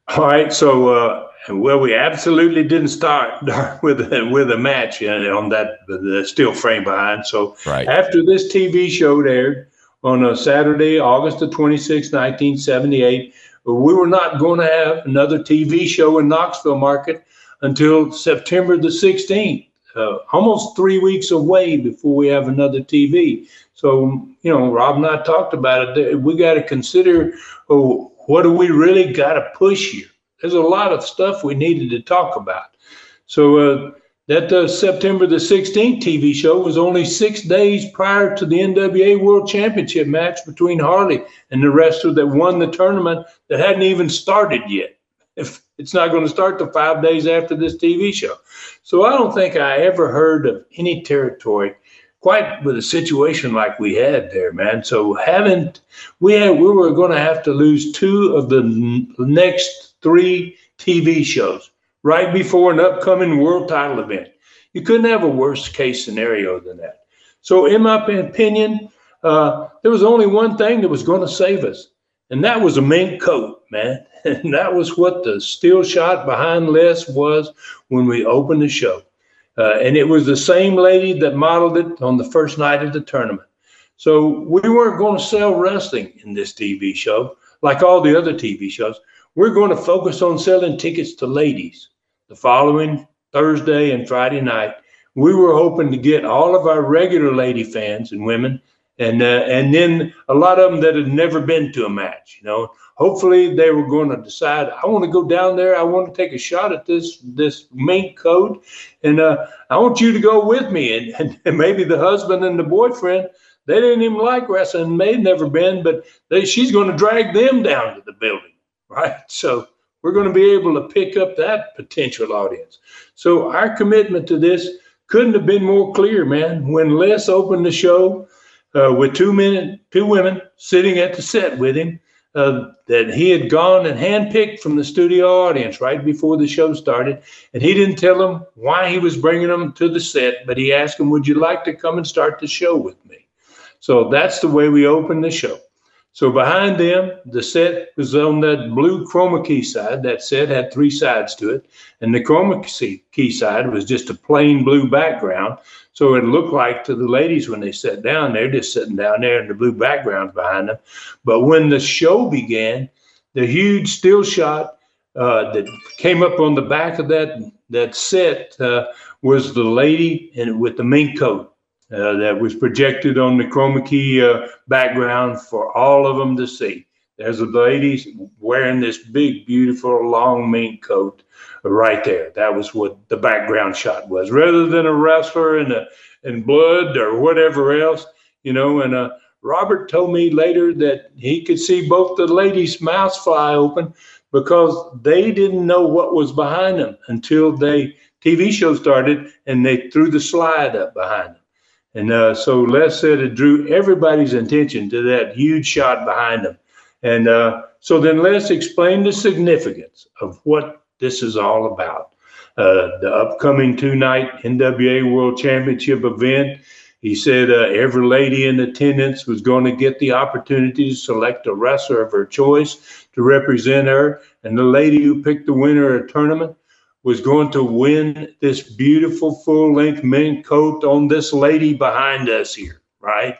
All right. So, uh, well, we absolutely didn't start <laughs> with with a match on that the steel frame behind. So right. after this TV show aired on a Saturday, August the 26th, 1978, we were not going to have another TV show in Knoxville Market until September the 16th. Uh, almost three weeks away before we have another TV. So, you know, Rob and I talked about it. We got to consider oh, what do we really got to push here? There's a lot of stuff we needed to talk about. So uh, that uh, September the 16th TV show was only six days prior to the NWA World Championship match between Harley and the wrestler that won the tournament that hadn't even started yet. If it's not going to start the five days after this TV show. So I don't think I ever heard of any territory quite with a situation like we had there, man. So haven't we had we were going to have to lose two of the next three TV shows right before an upcoming world title event. You couldn't have a worse case scenario than that. So, in my opinion, uh, there was only one thing that was going to save us, and that was a mink coat, man. <laughs> And that was what the still shot behind Les was when we opened the show. Uh, and it was the same lady that modeled it on the first night of the tournament. So we weren't going to sell wrestling in this TV show like all the other TV shows. We're going to focus on selling tickets to ladies. The following Thursday and Friday night, we were hoping to get all of our regular lady fans and women, and uh, and then a lot of them that had never been to a match. You know, hopefully they were going to decide. I want to go down there. I want to take a shot at this this mink coat, and uh, I want you to go with me. <laughs> And, and maybe the husband and the boyfriend they didn't even like wrestling. They'd never been, but they, she's going to drag them down to the building right? So we're going to be able to pick up that potential audience. So our commitment to this couldn't have been more clear, man. When Les opened the show, uh, with two men, two women sitting at the set with him uh, that he had gone and handpicked from the studio audience right before the show started. And he didn't tell them why he was bringing them to the set, but he asked them, Would you like to come and start the show with me? So that's the way we opened the show. So behind them, the set was on that blue chroma key side. That set had three sides to it. And the chroma key side was just a plain blue background. So it looked like to the ladies when they sat down, they're just sitting down there and the blue background behind them. But when the show began, the huge still shot uh, that came up on the back of that that set uh, was the lady in, with the mink coat uh, that was projected on the chroma key uh, background for all of them to see. There's a lady wearing this big, beautiful, long mink coat right there. That was what the background shot was, rather than a wrestler in a, blood or whatever else, you know. And uh, Robert told me later that he could see both the ladies' mouths fly open because they didn't know what was behind them until they TV show started and they threw the slide up behind them. And uh, so Les said it drew everybody's attention to that huge shot behind them. And uh, so then Les explained the significance of what this is all about. Uh, the upcoming two night NWA World Championship event. He said uh, every lady in attendance was going to get the opportunity to select a wrestler of her choice to represent her. And the lady who picked the winner of the tournament was going to win this beautiful full length mink coat on this lady behind us here, right?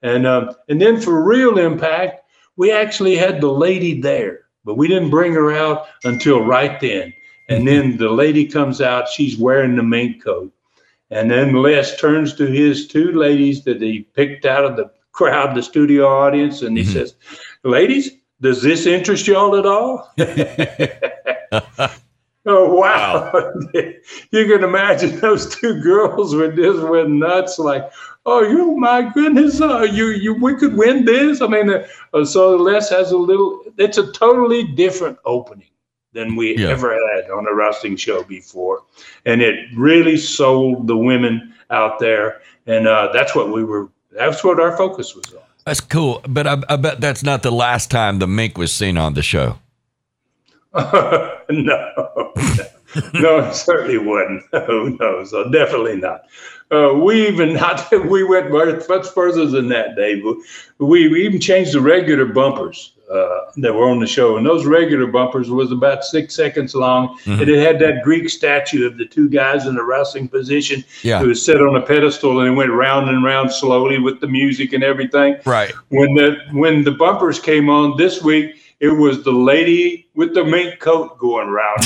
And um, and then for real impact, we actually had the lady there, but we didn't bring her out until right then. And then the lady comes out, she's wearing the mink coat. And then Les turns to his two ladies that he picked out of the crowd, the studio audience, and he mm-hmm. says, Ladies, does this interest y'all at all? <laughs> <laughs> Oh wow! wow. <laughs> you can imagine those two girls were just went nuts, like, "Oh, you my goodness! Uh, you you we could win this." I mean, uh, so Les has a little. It's a totally different opening than we yeah. ever had on a wrestling show before, and it really sold the women out there, and uh, that's what we were. That's what our focus was on. That's cool, but I, I bet that's not the last time the mink was seen on the show. <laughs> no, no, no, certainly wouldn't. <laughs> Who knows? So definitely not. Uh, we even <laughs> not we went much further than that, Dave. We, we even changed the regular bumpers uh, that were on the show, and those regular bumpers was about six seconds long, mm-hmm. and it had that Greek statue of the two guys in the wrestling position. Yeah, it was set on a pedestal, and it went round and round slowly with the music and everything. Right. When the when the bumpers came on this week it was the lady with the mink coat going round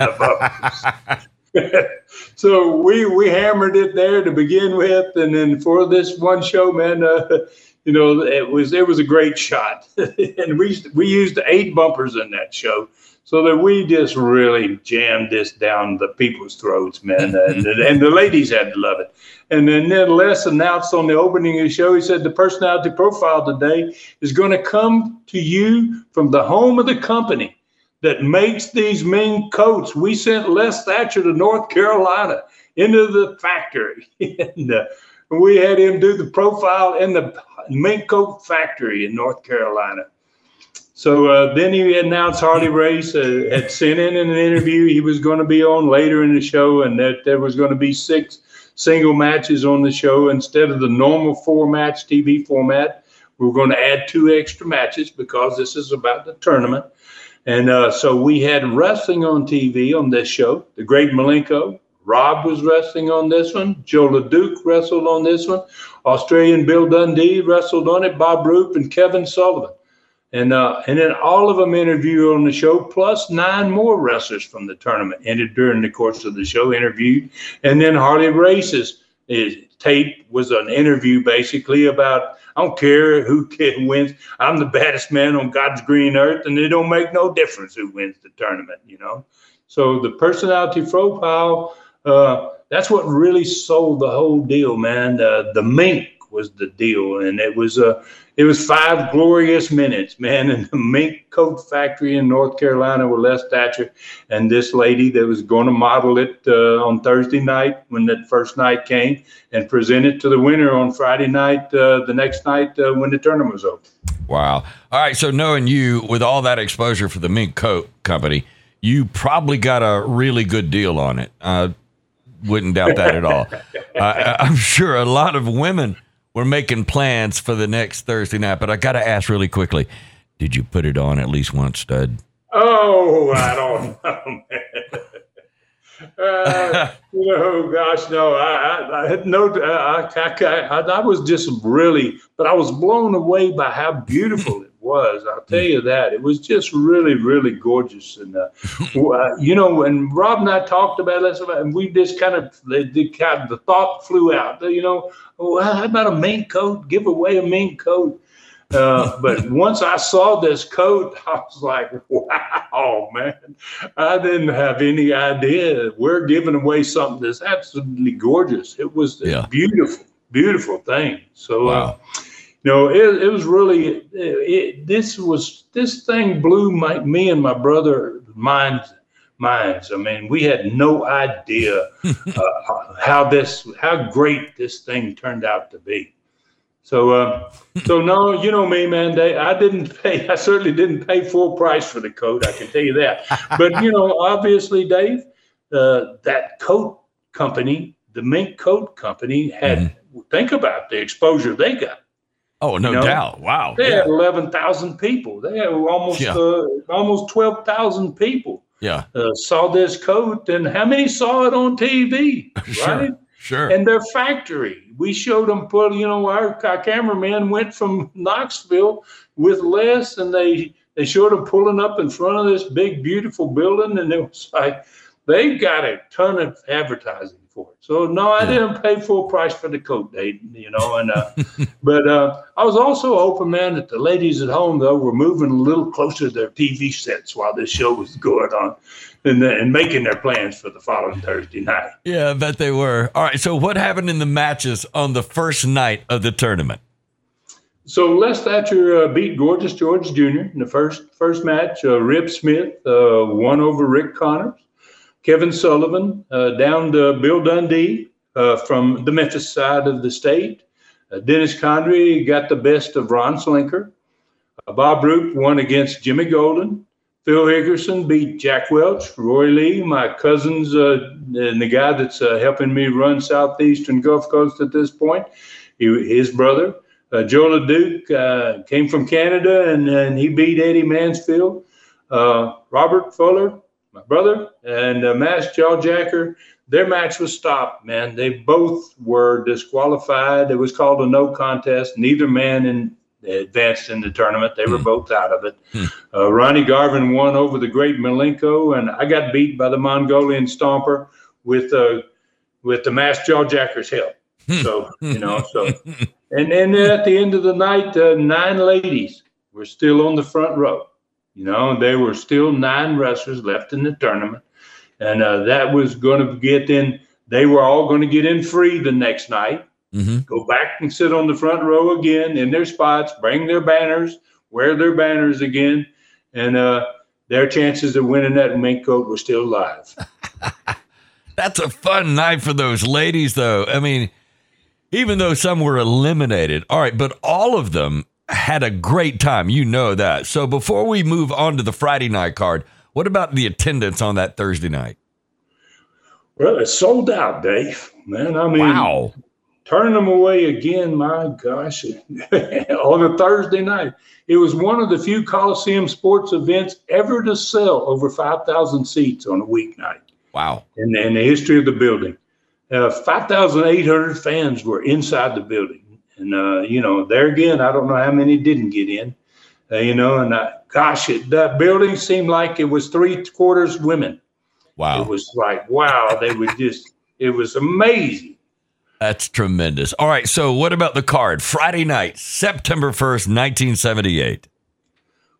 and round <laughs> <laughs> so we we hammered it there to begin with, and then for this one show, man, uh, <laughs> you know, it was it was a great shot, and we we used eight bumpers in that show so that we just really jammed this down the people's throats, man. <laughs> and, and the ladies had to love it. And then, then Les announced on the opening of the show, he said, the personality profile today is going to come to you from the home of the company that makes these mink coats. We sent Les Thatcher to North Carolina into the factory. <laughs> and uh, we had him do the profile in the mink coat factory in North Carolina. So uh, then he announced Harley Race uh, had sent in an interview he was going to be on later in the show, and that there was going to be six single matches on the show instead of the normal four match TV format. We were going to add two extra matches because this is about the tournament. And uh, so we had wrestling on TV on this show. The Great Malenko, Rob was wrestling on this one. Joe LeDuc wrestled on this one. Australian Bill Dundee wrestled on it. Bob Roop and Kevin Sullivan. And uh, and then all of them interviewed on the show, plus nine more wrestlers from the tournament entered during the course of the show, interviewed. And then Harley Race's his tape was an interview basically about I don't care who <laughs> wins. I'm the baddest man on God's green earth, and it don't make no difference who wins the tournament, you know. So the personality profile, uh, that's what really sold the whole deal, man. Uh, the mink was the deal, and it was a uh, it was five glorious minutes, man, <laughs> in the mink coat factory in North Carolina with Les Thatcher and this lady that was going to model it uh, on Thursday night when that first night came and present it to the winner on Friday night, uh, the next night uh, when the tournament was over. Wow. All right. So knowing you with all that exposure for the mink coat company, you probably got a really good deal on it. I wouldn't doubt that at all. <laughs> I, I'm sure a lot of women were making plans for the next Thursday night, but I got to ask really quickly did you put it on at least once, stud? Oh, I don't <laughs> know, man. Uh, <laughs> you know, gosh, no, I, I, I had no, I, I, I, was just really, but I was blown away by how beautiful it was. I'll tell you that. It was just really, really gorgeous. And, uh, <laughs> uh, you know, when Rob and I talked about this, and we just kind of, kind of, the thought flew out, you know, well, how about a mink coat? Give away a mink coat. Uh, <laughs> but once I saw this coat, <laughs> I was like, wow, man. I didn't have any idea. We're giving away something that's absolutely gorgeous. It was yeah. a beautiful, beautiful thing. So, uh, wow. uh, know, it, it was really, it, it, this was, this thing blew my, me and my brother minds minds. I mean, we had no idea <laughs> uh, how this, how great this thing turned out to be. So, uh, so no, you know me, man. They, I didn't pay. I certainly didn't pay full price for the coat. I can tell you that. <laughs> But you know, obviously, Dave, uh, that coat company, the mink coat company, had mm-hmm. think about the exposure they got. Oh, no you know, doubt! Wow, they yeah. had eleven thousand people. They had almost yeah. uh, almost twelve thousand people. Yeah, uh, saw this coat, and how many saw it on TV? <laughs> Right. Sure. Sure. And their factory. We showed them put, you know, our, our cameraman went from Knoxville with Les and they they showed them pulling up in front of this big, beautiful building, and it was like they've got a ton of advertising for it. So no, I didn't pay full price for the coat, Dayton. you know. And uh, <laughs> but uh, I was also open, man, that the ladies at home though were moving a little closer to their TV sets while this show was going on, and, and making their plans for the following Thursday night. Yeah, I bet they were. All right. So what happened in the matches on the first night of the tournament? So Les Thatcher uh, beat Gorgeous George Jr. in the first first match. Uh, Rip Smith uh, won over Rick Connors. Kevin Sullivan uh, down to Bill Dundee uh, from the Memphis side of the state. Uh, Dennis Condrey got the best of Ron Slinker. Bob Roop won against Jimmy Golden. Phil Hickerson beat Jack Welch. Roy Lee, my cousins, uh, and the guy that's uh, helping me run Southeastern Gulf Coast at this point, he, his brother. Uh, Joe LeDuc came from Canada and, and he beat Eddie Mansfield. Robert Fuller my brother and uh, Masked Jawjacker, their match was stopped, man. They both were disqualified. It was called a no contest. Neither man in, advanced in the tournament. They were mm. both out of it. Mm. Uh, Ronnie Garvin won over the great Malenko, and I got beat by the Mongolian Stomper with uh, with the Masked Jawjacker's help. Hmm. So you know, so <laughs> and then at the end of the night, uh, nine ladies were still on the front row. You know, there were still nine wrestlers left in the tournament, and uh, that was going to get in. They were all going to get in free the next night. Mm-hmm. Go back and sit on the front row again in their spots, bring their banners, wear their banners again, and uh, their chances of winning that mink coat were still alive. <laughs> That's a fun night for those ladies, though. I mean, even though some were eliminated, all right, but all of them had a great time. You know that. So before we move on to the Friday night card, what about the attendance on that Thursday night? Well, it sold out, Dave. Man, I mean, wow. Turning them away again, my gosh, <laughs> on a Thursday night. It was one of the few Coliseum sports events ever to sell over 5,000 seats on a weeknight. Wow. In, in the history of the building. Uh, 5,800 fans were inside the building. And, uh, you know, there again, I don't know how many didn't get in, uh, you know, and uh, gosh, it, that building seemed like it was three quarters women. Wow. It was like, wow, they were just, it was amazing. That's tremendous. All right. So, what about the card? Friday night, September 1st, 1978.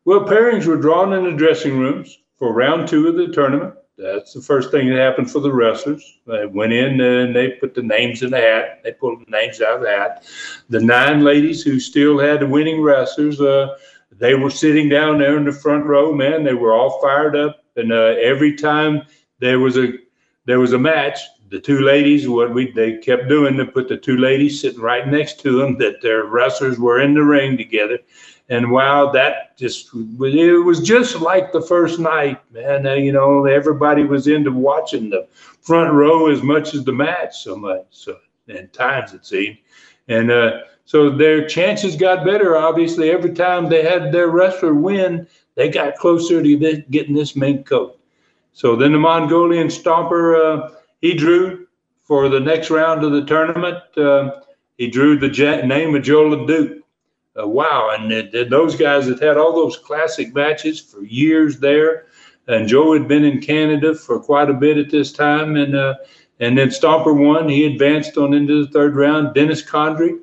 Well, pairings were drawn in the dressing rooms for round two of the tournament. That's the first thing that happened for the wrestlers. They went in and they put the names in the hat. They pulled the names out of the hat. The nine ladies who still had the winning wrestlers, uh, they were sitting down there in the front row. Man, they were all fired up. And uh, every time there was a there was a match, the two ladies, what we they kept doing, they put the two ladies sitting right next to them, that their wrestlers were in the ring together. And wow, that just it was just like the first night, man. Uh, you know, everybody was into watching the front row as much as the match, so much. So at times it seemed, and uh, so their chances got better. Obviously, every time they had their wrestler win, they got closer to getting this mink coat. So then the Mongolian Stomper, uh, he drew for the next round of the tournament. Uh, he drew the name of Joe LeDuc. Uh, wow, and it, those guys had had all those classic matches for years there. And Joe had been in Canada for quite a bit at this time, and uh, and then Stomper won. He advanced on into the third round. Dennis Condrey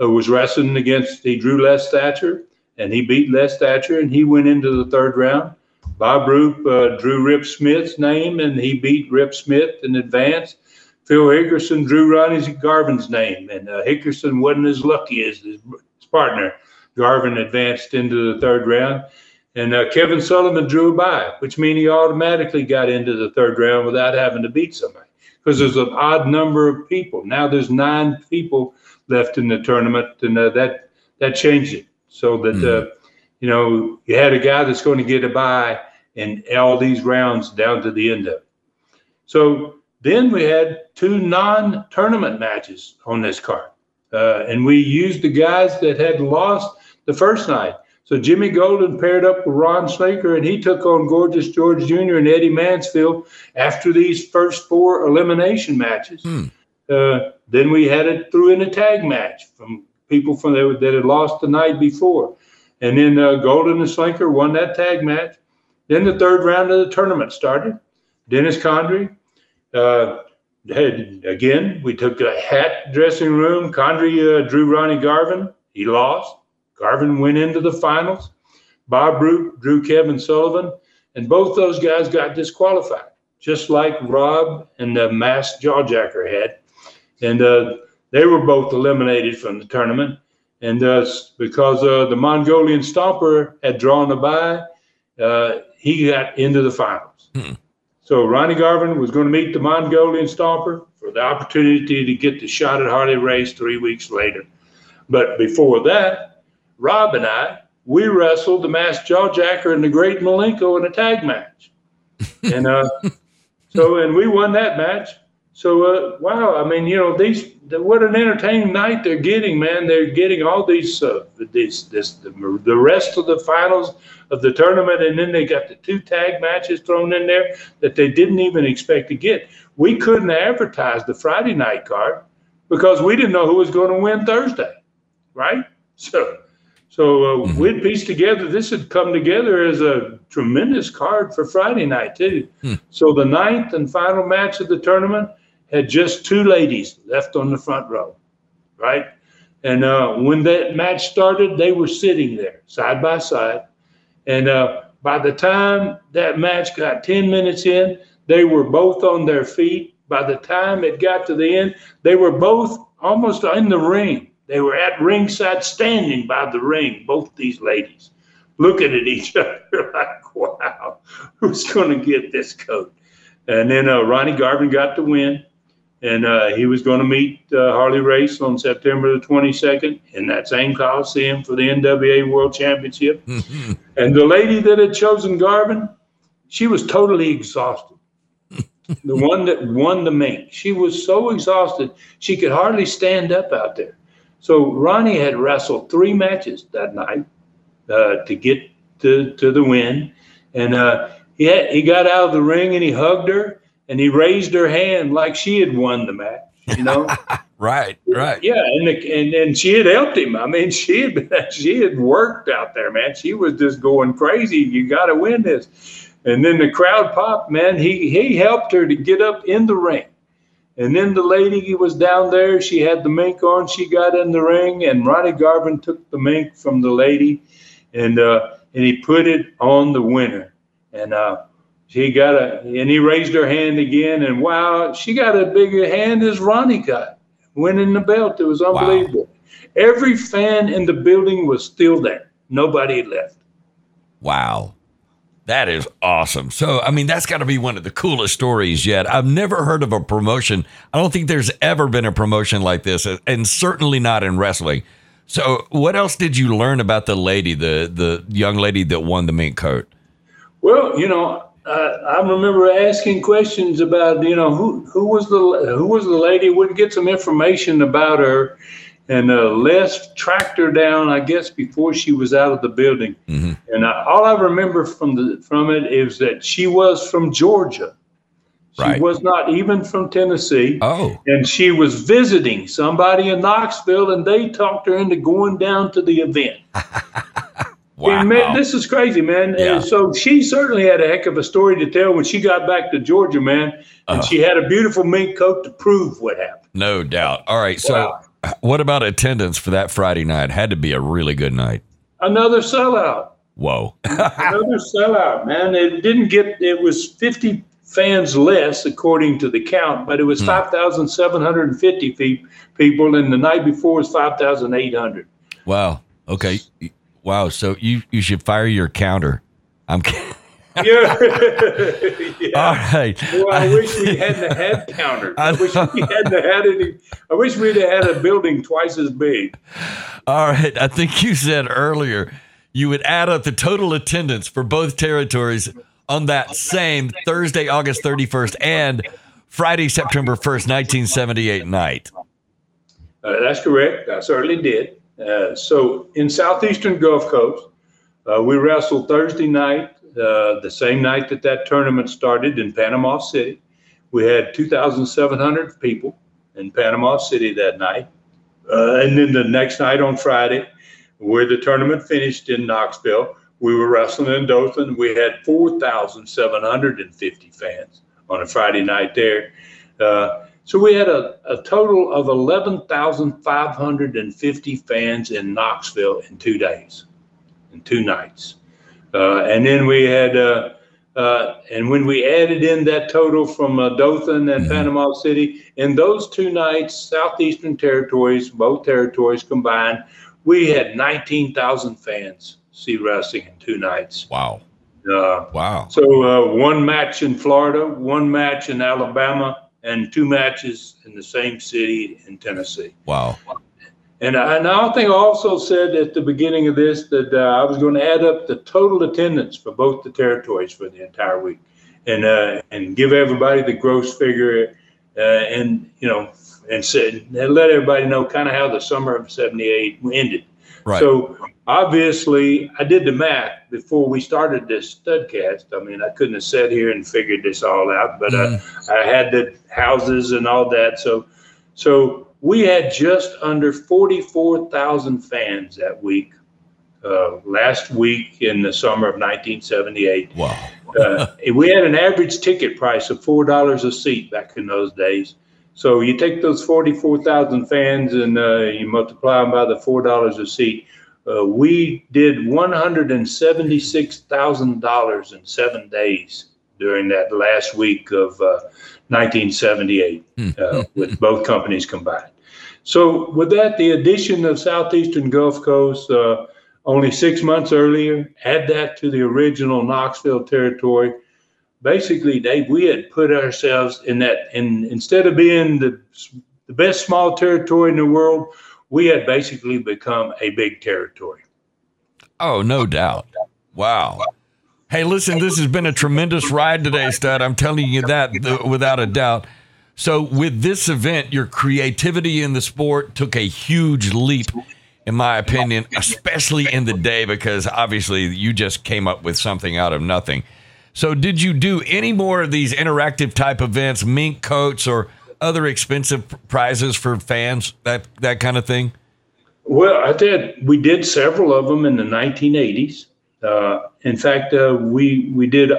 uh, was wrestling against. He drew Les Thatcher, and he beat Les Thatcher, and he went into the third round. Bob Roop uh, drew Rip Smith's name, and he beat Rip Smith in advance. Phil Hickerson drew Ronnie Garvin's name, and uh, Hickerson wasn't as lucky as his, partner. Garvin advanced into the third round, and uh, Kevin Sullivan drew a bye, which means he automatically got into the third round without having to beat somebody because there's an odd number of people. Now there's nine people left in the tournament, and uh, that that changed it so that mm. you know you had a guy that's going to get a bye in all these rounds down to the end of it. So then we had two non-tournament matches on this card, uh, and we used the guys that had lost the first night. So Jimmy Golden paired up with Ron Slinker, and he took on Gorgeous George Jr. and Eddie Mansfield after these first four elimination matches. Hmm. Uh, then we had it through in a tag match from people from that, that had lost the night before, and then uh, Golden and Slinker won that tag match. Then the third round of the tournament started. Dennis Condrey uh, had, again, we took a hat dressing room. Condrey uh, drew Ronnie Garvin. He lost. Garvin went into the finals. Bob Roop drew Kevin Sullivan. And both those guys got disqualified, just like Rob and the masked jawjacker had. And uh, they were both eliminated from the tournament. And uh, because uh, the Mongolian Stomper had drawn a bye, uh, he got into the finals. Hmm. So Ronnie Garvin was going to meet the Mongolian Stomper for the opportunity to get the shot at Harley Race three weeks later. But before that, Rob and I, we wrestled the Masked Jawjacker and the Great Malenko in a tag match. and uh, <laughs> so, and we won that match. So, uh, wow, I mean, you know, these what an entertaining night they're getting, man. They're getting all these, uh, these, this, the, the rest of the finals of the tournament, and then they got the two tag matches thrown in there that they didn't even expect to get. We couldn't advertise the Friday night card because we didn't know who was going to win Thursday, right? So, so uh, mm-hmm. we'd pieced together. This had come together as a tremendous card for Friday night too. Hmm. So the ninth and final match of the tournament had just two ladies left on the front row, right? And uh, when that match started, they were sitting there side by side. And uh, by the time that match got 10 minutes in, they were both on their feet. By the time it got to the end, they were both almost in the ring. They were at ringside standing by the ring, both these ladies, looking at <laughs> each other like, wow, who's going to get this coat? And then uh, Ronnie Garvin got the win and uh, he was going to meet uh, Harley Race on September the 22nd in that same Coliseum for the NWA World Championship. <laughs> And the lady that had chosen Garvin, she was totally exhausted. <laughs> the one that won the mink, she was so exhausted she could hardly stand up out there. So Ronnie had wrestled three matches that night uh, to get to, to the win, and uh, he had, he got out of the ring and he hugged her and he raised her hand like she had won the match. You know, <laughs> right, right, yeah, and the, and and she had helped him. I mean, <laughs> she had been, she had worked out there, man. She was just going crazy. You got to win this, and then the crowd popped, man. He he helped her to get up in the ring. And then the lady was down there. She had the mink on. She got in the ring, and Ronnie Garvin took the mink from the lady, and uh, and he put it on the winner. And uh, She got a, and he raised her hand again, and wow, she got a bigger hand as Ronnie got, winning the belt. It was unbelievable. Wow. Every fan in the building was still there. Nobody left. Wow. That is awesome. So, I mean, that's got to be one of the coolest stories yet. I've never heard of a promotion. I don't think there's ever been a promotion like this, and certainly not in wrestling. So, what else did you learn about the lady, the the young lady that won the mink coat? Well, you know, uh, I remember asking questions about, you know, who who was the who was the lady? Would get some information about her, and uh, Les tracked her down, I guess, before she was out of the building. Mm-hmm. And I, all I remember from the from it is that she was from Georgia. She right. was not even from Tennessee. Oh. And she was visiting somebody in Knoxville, and they talked her into going down to the event. <laughs> wow. Man, this is crazy, man. Yeah. And so she certainly had a heck of a story to tell when she got back to Georgia, man. And uh, she had a beautiful mink coat to prove what happened. No doubt. All right. So. Wow what about attendance for that Friday night? Had to be a really good night. Another sellout. Whoa. <laughs> Another sellout, man. It didn't get, it was 50 fans less according to the count, but it was hmm. 5,750 people, and the night before was 5,800. Wow. Okay. Wow. So you, you should fire your counter. I'm kidding. <laughs> yeah. <laughs> All right. Well, I wish we hadn't had counters. I, I wish we hadn't <laughs> had any. I wish we'd have had a building twice as big. All right. I think you said earlier you would add up the total attendance for both territories on that same Thursday, August 31st and Friday, September 1st, 1978 night. Uh, that's correct. I certainly did. Uh, so in southeastern Gulf Coast, uh, we wrestled Thursday night uh, the same night that that tournament started in Panama City. We had 2,700 people in Panama City that night. Uh, and then the next night on Friday, where the tournament finished in Knoxville, we were wrestling in Dothan. We had 4,750 fans on a Friday night there. Uh, so we had a, a total of 11,550 fans in Knoxville in two days, in two nights. Uh, and then we had, uh, uh, and when we added in that total from Dothan and mm-hmm. Panama City, in those two nights, Southeastern Territories, both territories combined, we had 19,000 fans see wrestling in two nights. Wow. Uh, wow. So uh, one match in Florida, one match in Alabama, and two matches in the same city in Tennessee. Wow. And I, and I think I also said at the beginning of this that uh, I was going to add up the total attendance for both the territories for the entire week, and uh, and give everybody the gross figure, uh, and you know, and said and let everybody know kind of how the summer of '78 ended. Right. So obviously, I did the math before we started this studcast. I mean, I couldn't have sat here and figured this all out, but mm. I had the houses and all that. So, so we had just under 44,000 fans that week, uh, last week in the summer of 1978. Wow. uh, we had an average ticket price of $4 a seat back in those days. So you take those 44,000 fans and uh, you multiply them by the $4 a seat. Uh, we did $176,000 in seven days during that last week of uh, 1978 hmm. uh, with both companies combined. So, with that, the addition of Southeastern Gulf Coast uh, only six months earlier, add that to the original Knoxville territory. Basically, Dave, we had put ourselves in that, and instead of being the, the best small territory in the world, we had basically become a big territory. Oh, no doubt. Wow. Hey, listen, this has been a tremendous ride today, Stud. I'm telling you that uh, without a doubt. So, with this event, your creativity in the sport took a huge leap, in my opinion, especially in the day, because obviously you just came up with something out of nothing. So, did you do any more of these interactive type events, mink coats, or other expensive prizes for fans, that, that kind of thing? Well, I did. We did several of them in the 1980s. Uh, in fact, uh, we we did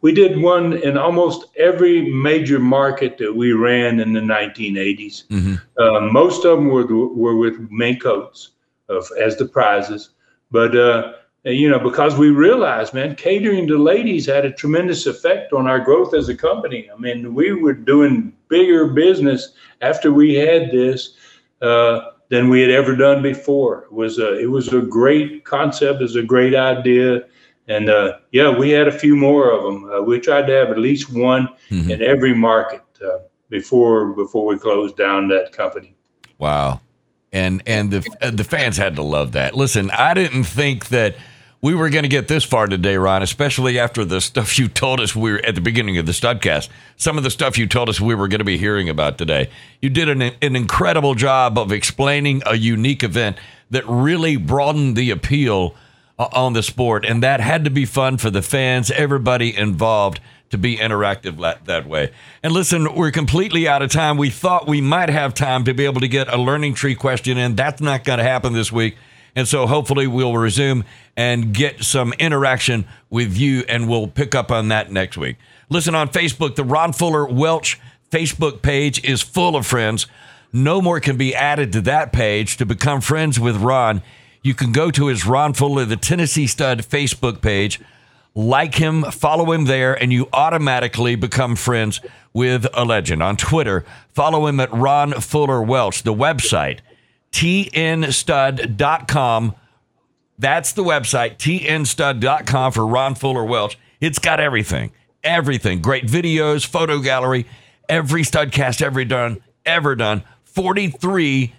we did one in almost every major market that we ran in the 1980s. Mm-hmm. Uh, most of them were were with mink coats of, as the prizes, but uh, you know, because we realized, man, catering to ladies had a tremendous effect on our growth as a company. I mean, we were doing bigger business after we had this uh, than we had ever done before. It was a, it was a great concept. It was a great idea. And uh, yeah, we had a few more of them. Uh, we tried to have at least one mm-hmm. in every market uh, before before we closed down that company. Wow, and and the the fans had to love that. Listen, I didn't think that we were going to get this far today, Ron, especially after the stuff you told us we were at the beginning of the studcast. Some of the stuff you told us we were going to be hearing about today. You did an, an incredible job of explaining a unique event that really broadened the appeal uh, on the sport, and that had to be fun for the fans, everybody involved to be interactive that, that way. And listen, we're completely out of time. We thought we might have time to be able to get a learning tree question in. That's not going to happen this week. And so hopefully we'll resume and get some interaction with you, and we'll pick up on that next week. Listen on Facebook, the Ron Fuller Welch Facebook page is full of friends. No more can be added to that page to become friends with Ron. You can go to his Ron Fuller, the Tennessee Stud Facebook page, like him, follow him there, and you automatically become friends with a legend. On Twitter, follow him at Ron Fuller Welch. The website tnstud.com. That's the website, tnstud.com for Ron Fuller Welch. It's got everything, everything. Great videos, photo gallery, every studcast ever done, ever done. 43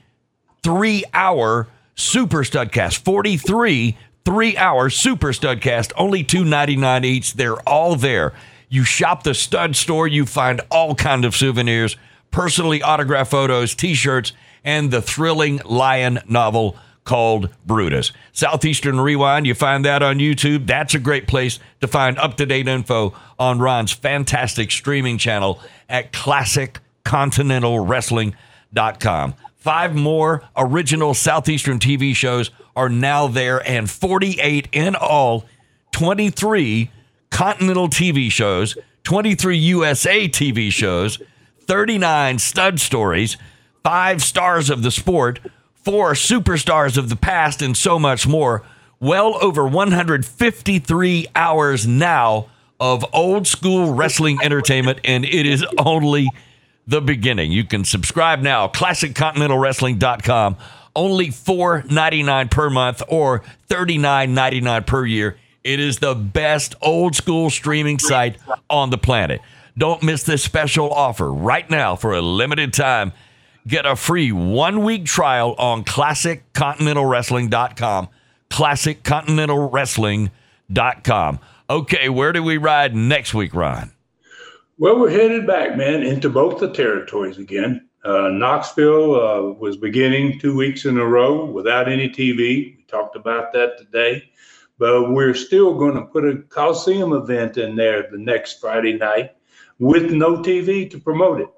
three hour super studcast. 43 three hour super studcast, only $2.99 each. They're all there. You shop the stud store, you find all kind of souvenirs, personally autographed photos, t-shirts, and the thrilling lion novel called Brutus. Southeastern Rewind, you find that on YouTube. That's a great place to find up to date info on Ron's fantastic streaming channel at classiccontinentalwrestling.com. Five more original Southeastern TV shows are now there, and 48 in all, 23 Continental TV shows, 23 USA TV shows, 39 stud stories five stars of the sport, four superstars of the past, and so much more. Well over 153 hours now of old school wrestling entertainment, and it is only the beginning. You can subscribe now, classiccontinentalwrestling.com. Only $4.99 per month or $39.99 per year. It is the best old school streaming site on the planet. Don't miss this special offer right now for a limited time. Get a free one week trial on ClassicContinentalWrestling.com. ClassicContinentalWrestling.com. Okay, where do we ride next week, Ron? Well, we're headed back, man, into both the territories again. Uh, Knoxville uh, was beginning two weeks in a row without any TV. We talked about that today. But we're still going to put a Coliseum event in there the next Friday night with no TV to promote it.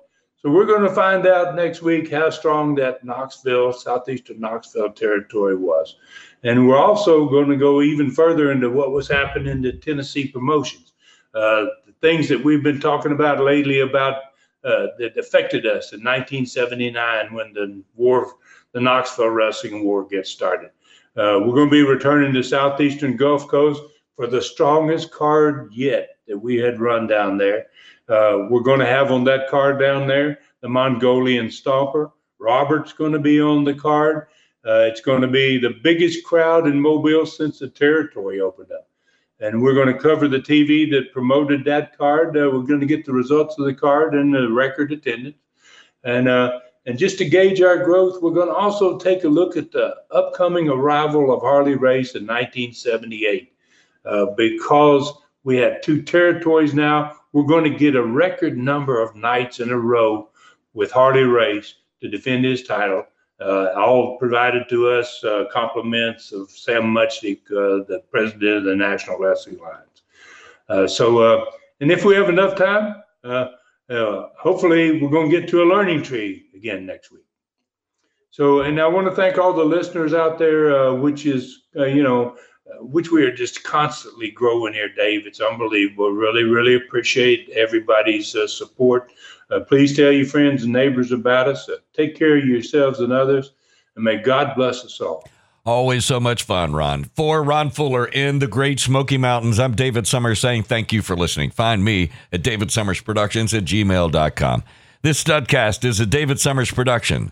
So we're going to find out next week how strong that Knoxville, southeastern Knoxville territory was. And we're also going to go even further into what was happening to Tennessee promotions. Uh, the things that we've been talking about lately about uh, that affected us in 1979 when the war, the Knoxville Wrestling War gets started. Uh, we're going to be returning to southeastern Gulf Coast for the strongest card yet that we had run down there. Uh, we're going to have on that card down there the Mongolian Stomper. Robert's going to be on the card. Uh, it's going to be the biggest crowd in Mobile since the territory opened up. And we're going to cover the TV that promoted that card. Uh, we're going to get the results of the card and the record attendance. And uh, and just to gauge our growth, we're going to also take a look at the upcoming arrival of Harley Race in 1978. Uh, because we have two territories now, we're going to get a record number of nights in a row with Harley Race to defend his title. Uh, all provided to us uh, compliments of Sam Muchnick, uh, the president of the National Wrestling Alliance. Uh, so, uh, and if we have enough time, uh, hopefully we're going to get to a learning tree again next week. So, and I want to thank all the listeners out there, which is, you know, which we are just constantly growing here, Dave. It's unbelievable. Really, really appreciate everybody's uh, support. Uh, please tell your friends and neighbors about us. Uh, take care of yourselves and others, and may God bless us all. Always so much fun, Ron. For Ron Fuller in the Great Smoky Mountains, I'm David Summers saying thank you for listening. Find me at David Summers Productions at gmail.com. This Studcast is a David Summers production